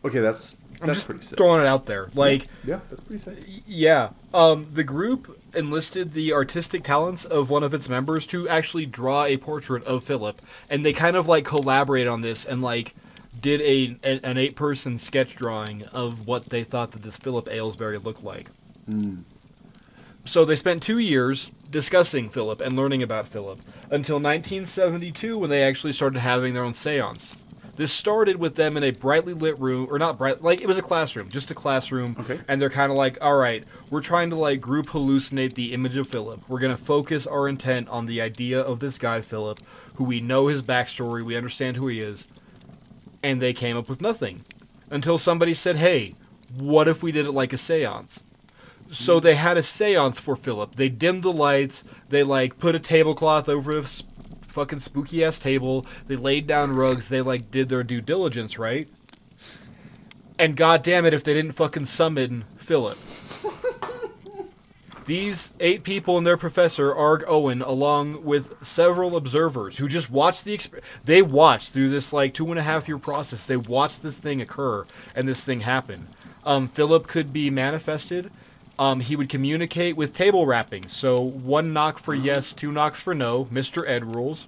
Okay, that's I'm that's just pretty sick. throwing it out there. Like, yeah, that's pretty sick. yeah, um, the group enlisted the artistic talents of one of its members to actually draw a portrait of Philip, and they kind of like collaborated on this and like did a, an eight person sketch drawing of what they thought that this Philip Aylesbury looked like. So they spent two years discussing Philip and learning about Philip until 1972 when they actually started having their own seance. This started with them in a brightly lit room, or not bright, like it was a classroom, just a classroom. Okay. And they're kind of like, all right, we're trying to like group hallucinate the image of Philip. We're going to focus our intent on the idea of this guy, Philip, who we know his backstory, we understand who he is. And they came up with nothing until somebody said, hey, what if we did it like a seance? So they had a seance for Philip. They dimmed the lights. They like put a tablecloth over a s- fucking spooky ass table. They laid down rugs. They like did their due diligence, right? And god damn it if they didn't fucking summon Philip. These eight people and their professor, Arg Owen, along with several observers who just watched the exp- they watched through this like two and a half year process. They watched this thing occur and this thing happen. Um, Philip could be manifested. Um, he would communicate with table rapping. So one knock for yes, two knocks for no. Mr. Ed rules.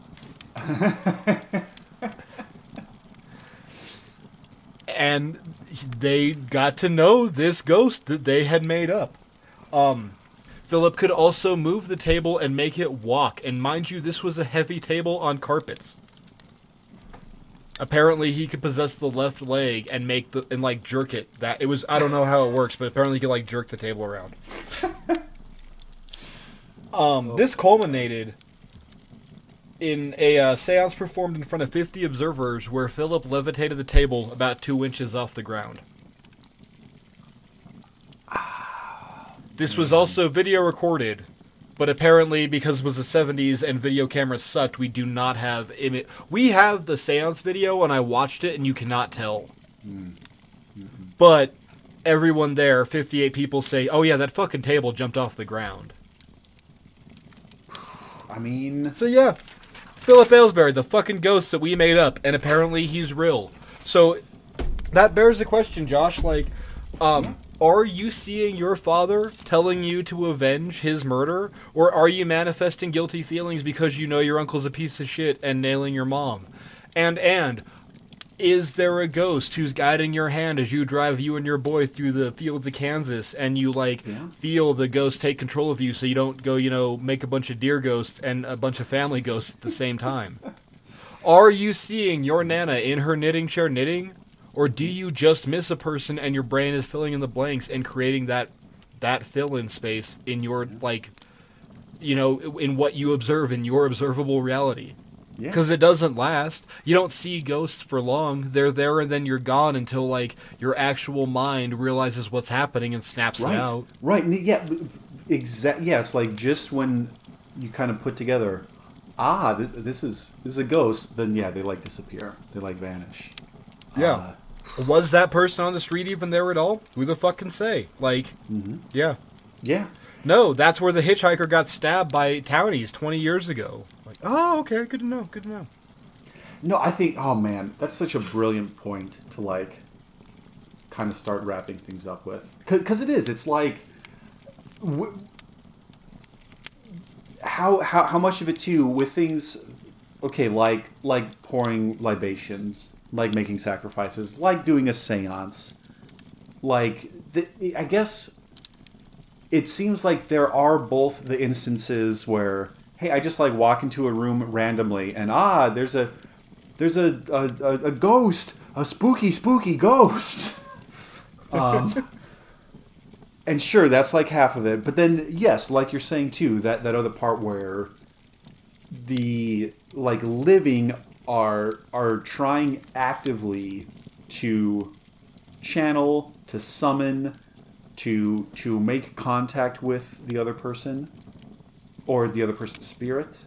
and they got to know this ghost that they had made up. Um, Philip could also move the table and make it walk. And mind you, this was a heavy table on carpets. Apparently, he could possess the left leg and make the and like jerk it. That it was I don't know how it works, but apparently he could like jerk the table around. um, this culminated in a uh, seance performed in front of 50 observers where Philip levitated the table about two inches off the ground. This was also video recorded, but apparently because it was the 70s and video cameras sucked, we do not have image. We have the seance video, and I watched it, and you cannot tell. But everyone there, 58 people, say, "Oh yeah, that fucking table jumped off the ground." I mean, So yeah, Philip Aylesbury, the fucking ghost that we made up, and apparently he's real. So that bears the question, Josh. Like, um, are you seeing your father telling you to avenge his murder, or are you manifesting guilty feelings because you know your uncle's a piece of shit and nailing your mom? And and is there a ghost who's guiding your hand as you drive you and your boy through the fields of Kansas and you like Yeah. feel the ghost take control of you so you don't go, you know, make a bunch of deer ghosts and a bunch of family ghosts at the same time? Are you seeing your Nana in her knitting chair knitting? Or do you just miss a person and your brain is filling in the blanks and creating that that fill in space in your like you know, in what you observe in your observable reality? yeah. because it doesn't last. You don't see ghosts for long. They're there and then you're gone until like your actual mind realizes what's happening and snaps right, it out. right, yeah, exactly. Yeah, it's like just when you kind of put together, ah, this, this is this is a ghost. Then yeah, they like disappear. They like vanish. Yeah. Uh, Was that person on the street even there at all? Who the fuck can say? Like, Mm-hmm. yeah. yeah. No, that's where the hitchhiker got stabbed by townies 20 years ago. Like, oh, okay, good to know, good to know. No, I think. Oh man, that's such a brilliant point to like, kind of start wrapping things up with. Because it is. It's like, w- how how how much of it too with things. Okay, like like pouring libations, like making sacrifices, like doing a séance, like the, I guess. It seems like there are both the instances where, hey, I just like walk into a room randomly and ah, there's a there's a a, a, a ghost, a spooky, spooky ghost. um, and sure, that's like half of it. But then, yes, like you're saying too, that that other part where the like living are are trying actively to channel, to summon, to to make contact with the other person or the other person's spirit.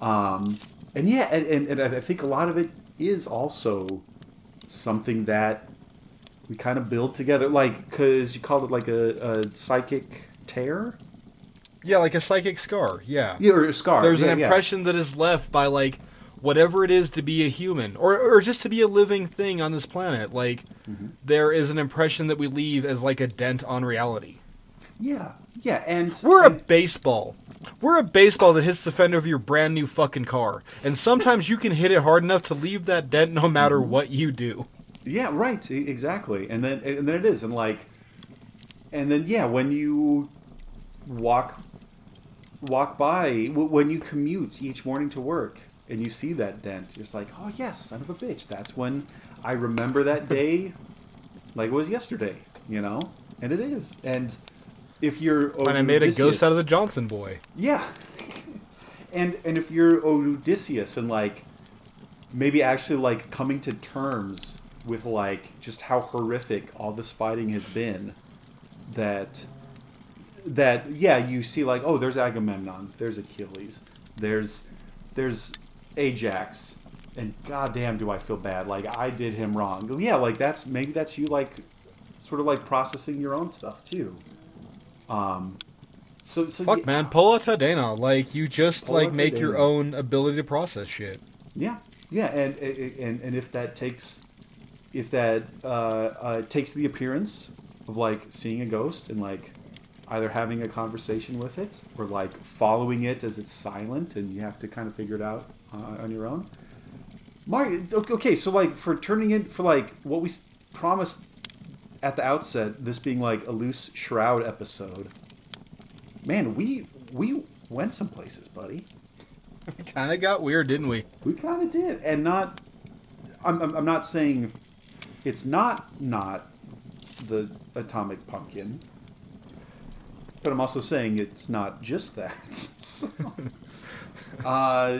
Um, and yeah, and, and, and I think a lot of it is also something that we kind of build together, like because you called it like a, a psychic tear. Yeah, like a psychic scar. Yeah. Yeah, or a scar. There's Yeah, an yeah. impression that is left by like whatever it is to be a human or or just to be a living thing on this planet. Like Mm-hmm. there is an impression that we leave as like a dent on reality. Yeah, yeah, and We're a baseball. We're a baseball that hits the fender of your brand new fucking car. And sometimes you can hit it hard enough to leave that dent no matter Mm-hmm. what you do. Yeah, right. Exactly. And then and then it is, and like, and then yeah, when you walk walk by w- when you commute each morning to work and you see that dent, you're just like, oh yes, son of a bitch. That's when I remember that day, like it was yesterday. You know, and it is. And if you're When I made a ghost out of the Johnson boy. yeah. and and if you're Odysseus and like maybe actually like coming to terms with like just how horrific all this fighting has been that that yeah, you see like oh there's Agamemnon, there's Achilles, there's there's Ajax and goddamn do I feel bad like I did him wrong. Yeah, like that's maybe that's you like sort of like processing your own stuff too. Um so, so Fuck yeah, man, pull out Tadena. Like you just Pull like make your own ability to process shit. Yeah, yeah, and and and if that takes, if that uh, uh, takes the appearance of like seeing a ghost and like either having a conversation with it or like following it as it's silent and you have to kind of figure it out uh, on your own. Mario, okay, so like for turning in for like what we promised at the outset, this being like a loose shroud episode. Man, we we went some places, buddy. We kind of got weird, didn't we? We kind of did, and not. I'm, I'm, I'm not saying it's not not the atomic pumpkin, but I'm also saying it's not just that. So, uh,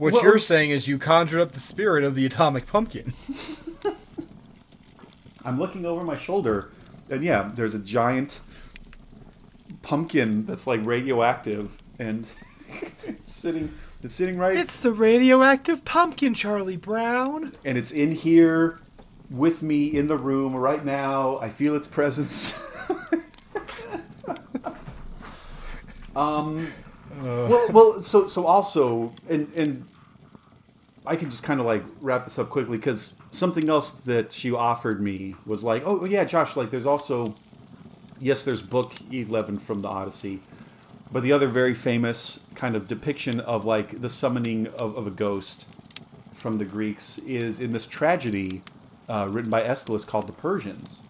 What Well- you're saying is you conjured up the spirit of the atomic pumpkin. I'm looking over my shoulder, and yeah, there's a giant pumpkin that's like radioactive, and it's sitting. It's sitting right, It's the radioactive pumpkin, Charlie Brown. and it's in here with me in the room right now. I feel its presence. um, well, well, so so also, and and I can just kind of like wrap this up quickly because something else that she offered me was like, oh yeah, Josh, like there's also, yes, there's book eleven from the Odyssey, but the other very famous kind of depiction of like the summoning of, of a ghost from the Greeks is in this tragedy uh, written by Aeschylus called The Persians.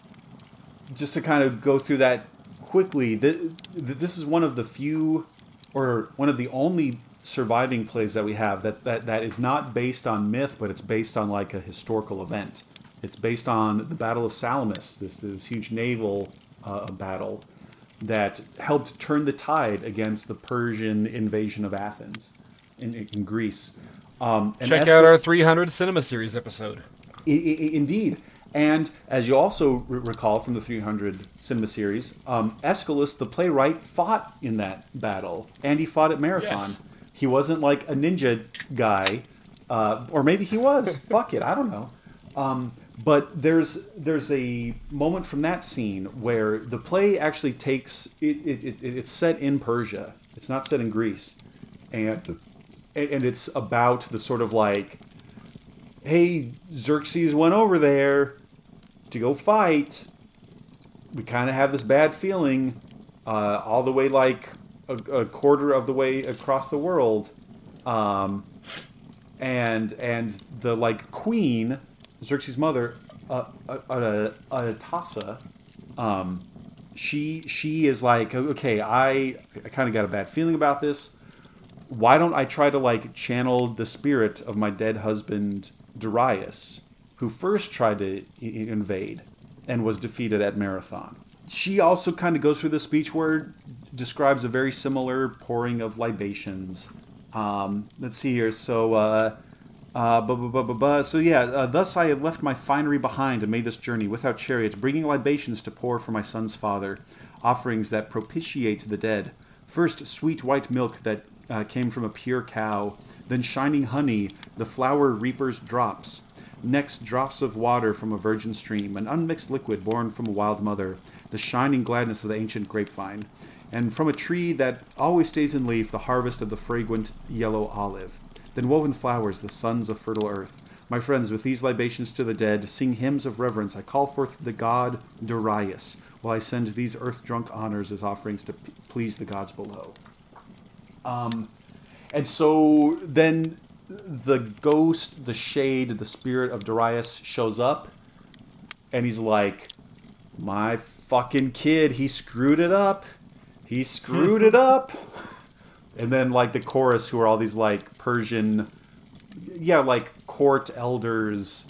Just to kind of go through that quickly, th- th- this is one of the few, or one of the only surviving plays that we have that, that that is not based on myth, but it's based on like a historical event. It's based on the Battle of Salamis, this this huge naval uh, battle that helped turn the tide against the Persian invasion of Athens in, in Greece. Um, and Check out our 300 Cinema Series episode. I- I- indeed. And as you also re- recall from the 300 cinema series, um, Aeschylus, the playwright, fought in that battle, and he fought at Marathon. Yes. He wasn't like a ninja guy, uh, or maybe he was. Fuck it, I don't know. Um, but there's there's a moment from that scene where the play actually takes it, it, it it's set in Persia. It's not set in Greece, and and and it's about the sort of like hey, Xerxes went over there to go fight. We kind of have this bad feeling, uh, all the way like a, a quarter of the way across the world, um, and and the like queen, Xerxes' mother, uh, uh, uh, Atossa, um, she she is like okay, I I kind of got a bad feeling about this why don't I try to like channel the spirit of my dead husband Darius, who first tried to invade and was defeated at Marathon? She also kind of goes through the speech where describes a very similar pouring of libations. Um, let's see here. So, uh, uh, bu- bu- bu- so yeah, uh, thus I had left my finery behind and made this journey without chariots, bringing libations to pour for my son's father, offerings that propitiate the dead. First, sweet white milk that uh, came from a pure cow, then shining honey, the flower reaper's drops. Next, drops of water from a virgin stream, an unmixed liquid born from a wild mother, the shining gladness of the ancient grapevine. And from a tree that always stays in leaf, the harvest of the fragrant yellow olive. Then woven flowers, the sons of fertile earth. My friends, with these libations to the dead, sing hymns of reverence. I call forth the god Darius, while I send these earth drunk honors as offerings to p- please the gods below. Um, and so then the ghost, the shade, the spirit of Darius shows up, and he's like, "My fucking kid, he screwed it up. He screwed it up." And then like the chorus, who are all these like Persian, yeah, like court elders.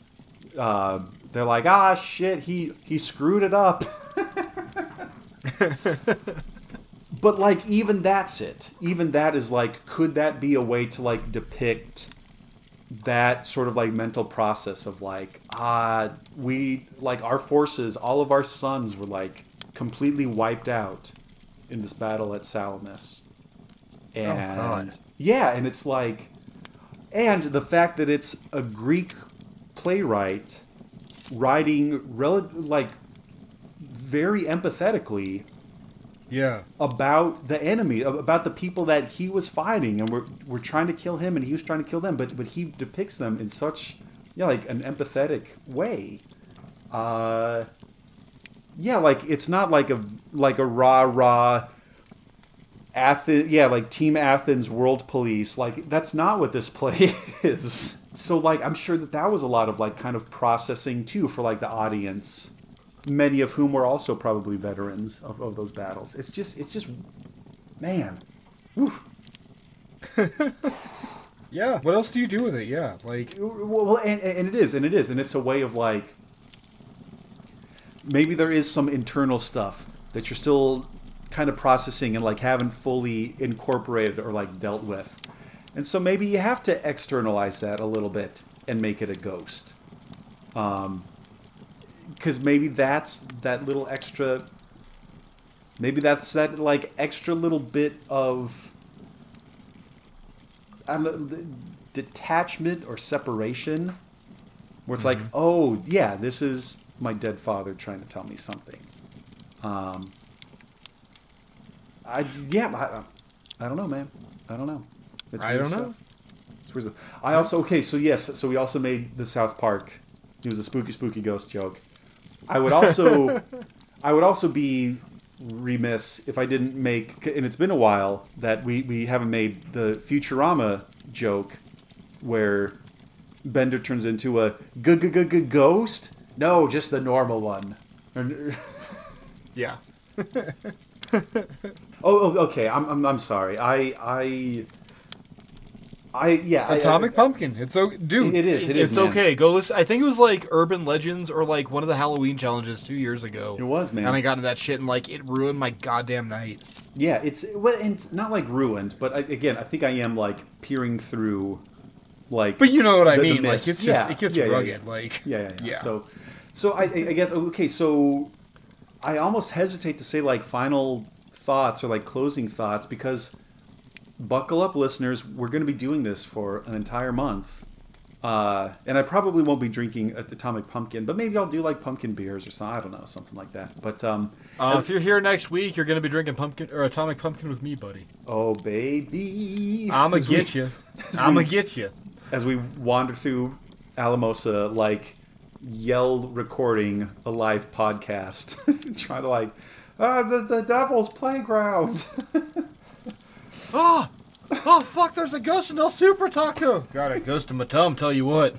Uh, they're like, "Ah, shit, he he screwed it up." but like even that's it even that is like could that be a way to like depict that sort of like mental process of like ah we like our forces all of our sons were like completely wiped out in this battle at salamis and God. yeah and it's like and the fact that it's a greek playwright writing rel- like very empathetically Yeah. about the enemy, about the people that he was fighting, and we're we're trying to kill him, and he was trying to kill them, but but he depicts them in such yeah like an empathetic way. Uh, yeah, like it's not like a like a rah rah. Athens, yeah, like Team Athens World Police, like that's not what this play is. So like I'm sure that that was a lot of like kind of processing too for like the audience many of whom were also probably veterans of, of those battles. It's just, it's just, man. Yeah. What else do you do with it? Yeah. Like. Well, well, and, and it is, and it is, and it's a way of like, maybe there is some internal stuff that you're still kind of processing and like haven't fully incorporated or like dealt with. And so maybe you have to externalize that a little bit and make it a ghost. Um, because maybe that's that little extra maybe that's that like extra little bit of I don't know, detachment or separation where it's like oh yeah this is my dead father trying to tell me something um i yeah i, I don't know man i don't know it's I don't know. It's weird stuff. i also okay so yes so we also made the south park it was a spooky spooky ghost joke I would also, I would also be remiss if I didn't make, and it's been a while that we, we haven't made the Futurama joke where Bender turns into a g g g ghost. No, just the normal one. Yeah. Oh, oh, okay. I'm, I'm, I'm sorry. I, I, I, yeah. I- I- Atomic Pumpkin. It's so dude. It is, it is, it's man. okay. Go listen. I think it was like Urban Legends or like one of the Halloween challenges two years ago. It was, man. And I got into that shit and like it ruined my goddamn night. Yeah, it's well, it's not like ruined, but I, again, I think I am like peering through, like. But you know what I the- the mean. Like it's just Yeah, it gets yeah, rugged. yeah. Like Yeah, yeah, yeah. Yeah. So, so I, I guess okay. So, I almost hesitate to say like final thoughts or like closing thoughts because, buckle up, listeners. We're going to be doing this for an entire month, uh, and I probably won't be drinking Atomic Pumpkin, but maybe I'll do like pumpkin beers or something. I don't know, something like that. But um, Uh, if you're here next week, you're gonna be drinking pumpkin or Atomic Pumpkin with me, buddy. oh baby, I'ma As we- get you. I'ma get you. as we wander through Alamosa, like yell recording a live podcast, trying to like, ah, the, the devil's playground. Oh, oh fuck! There's a ghost in El Super Taco. Got a ghost in my tum. Tell you what.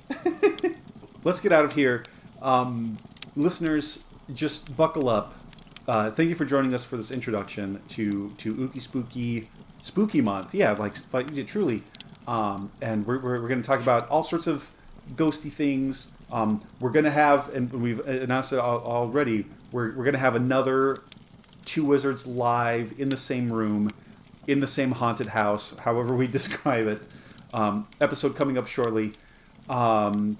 Let's get out of here. Um, listeners, just buckle up. Uh, thank you for joining us for this introduction to to Ookie Spooky Spooky Month. Yeah, like, like yeah, truly. Um, and we're, we're, we're going to talk about all sorts of ghosty things. Um, we're going to have, and we've announced it already, we're, we're going to have another Two Wizards live in the same room, in the same haunted house, however we describe it. Um, episode coming up shortly. Um,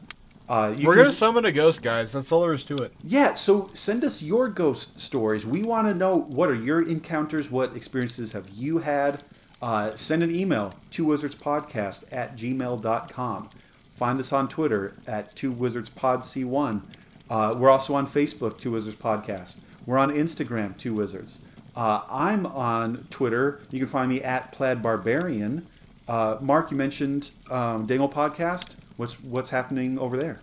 uh, you We're can- gonna summon a ghost, guys. That's all there is to it. yeah, so send us your ghost stories. We want to know what are your encounters, what experiences have you had. Uh, send an email to wizardspodcast at gmail.com. Find us on Twitter at two wizardspod c1. Uh, we're also on Facebook, Two Wizards Podcast. We're on Instagram, Two Wizards. Uh, I'm on Twitter. You can find me at Plaid Barbarian. Uh, Mark, you mentioned um, Dangle Podcast. What's what's happening over there?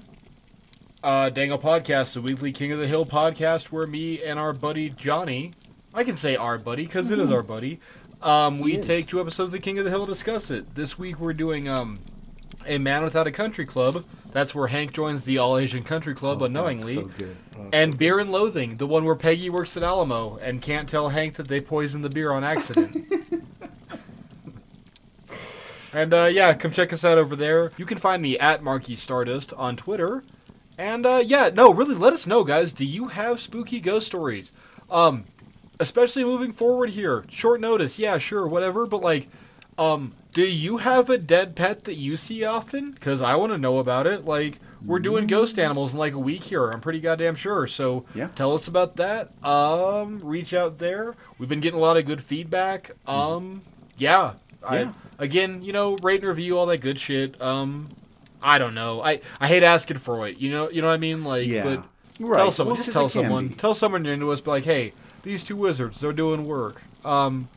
Uh, Dangle Podcast, the weekly King of the Hill podcast, where me and our buddy Johnny, I can say our buddy because it is our buddy, um, we take two episodes of the King of the Hill and discuss it. This week we're doing um, a Man Without a Country Club. That's where Hank joins the All Asian Country Club unknowingly. Oh, So good. and Beer and Loathing, the one where Peggy works at Alamo and can't tell Hank that they poisoned the beer on accident. and uh, yeah, come check us out over there. You can find me at Marky Stardust on Twitter. And uh, yeah, no, really, let us know, guys. Do you have spooky ghost stories? Um, especially moving forward here. Short notice, yeah, sure, whatever. But like, um, do you have a dead pet that you see often? Because I want to know about it. Like, we're doing ghost animals in like a week here. I'm pretty goddamn sure. So Yeah. tell us about that. Um, reach out there. We've been getting a lot of good feedback. Um, yeah. I, Yeah. again, you know, rate and review all that good shit. Um, I don't know. I I hate asking for it. You know, you know what I mean? Like, Yeah. but Right. tell someone. Well, just tell someone. Tell someone you're into us. Be like, hey, these two wizards, they're doing work. Um.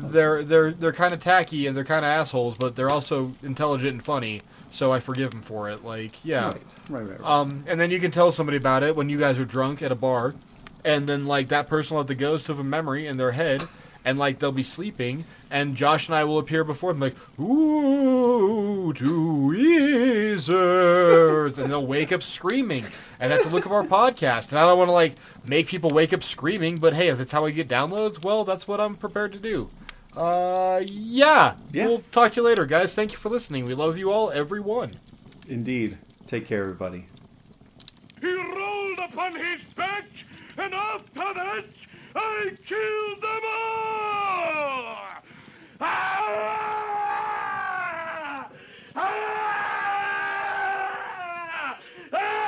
They're they're they're kind of tacky and they're kind of assholes, but they're also intelligent and funny. So I forgive them for it. Like, yeah. Right. Right. Right. right. Um, and then you can tell somebody about it when you guys are drunk at a bar, and then like that person will have the ghost of a memory in their head, and like they'll be sleeping, and Josh and I will appear before them like, ooh, two wizards, and they'll wake up screaming, and have to look up our podcast. And I don't want to like make people wake up screaming, but hey, if it's how we get downloads, well, that's what I'm prepared to do. Uh, yeah. Yeah. We'll talk to you later, guys. Thank you for listening. We love you all, everyone. Indeed. Take care, everybody. He rolled upon his back, and after that, I killed them all! Ah! Ah! Ah! ah!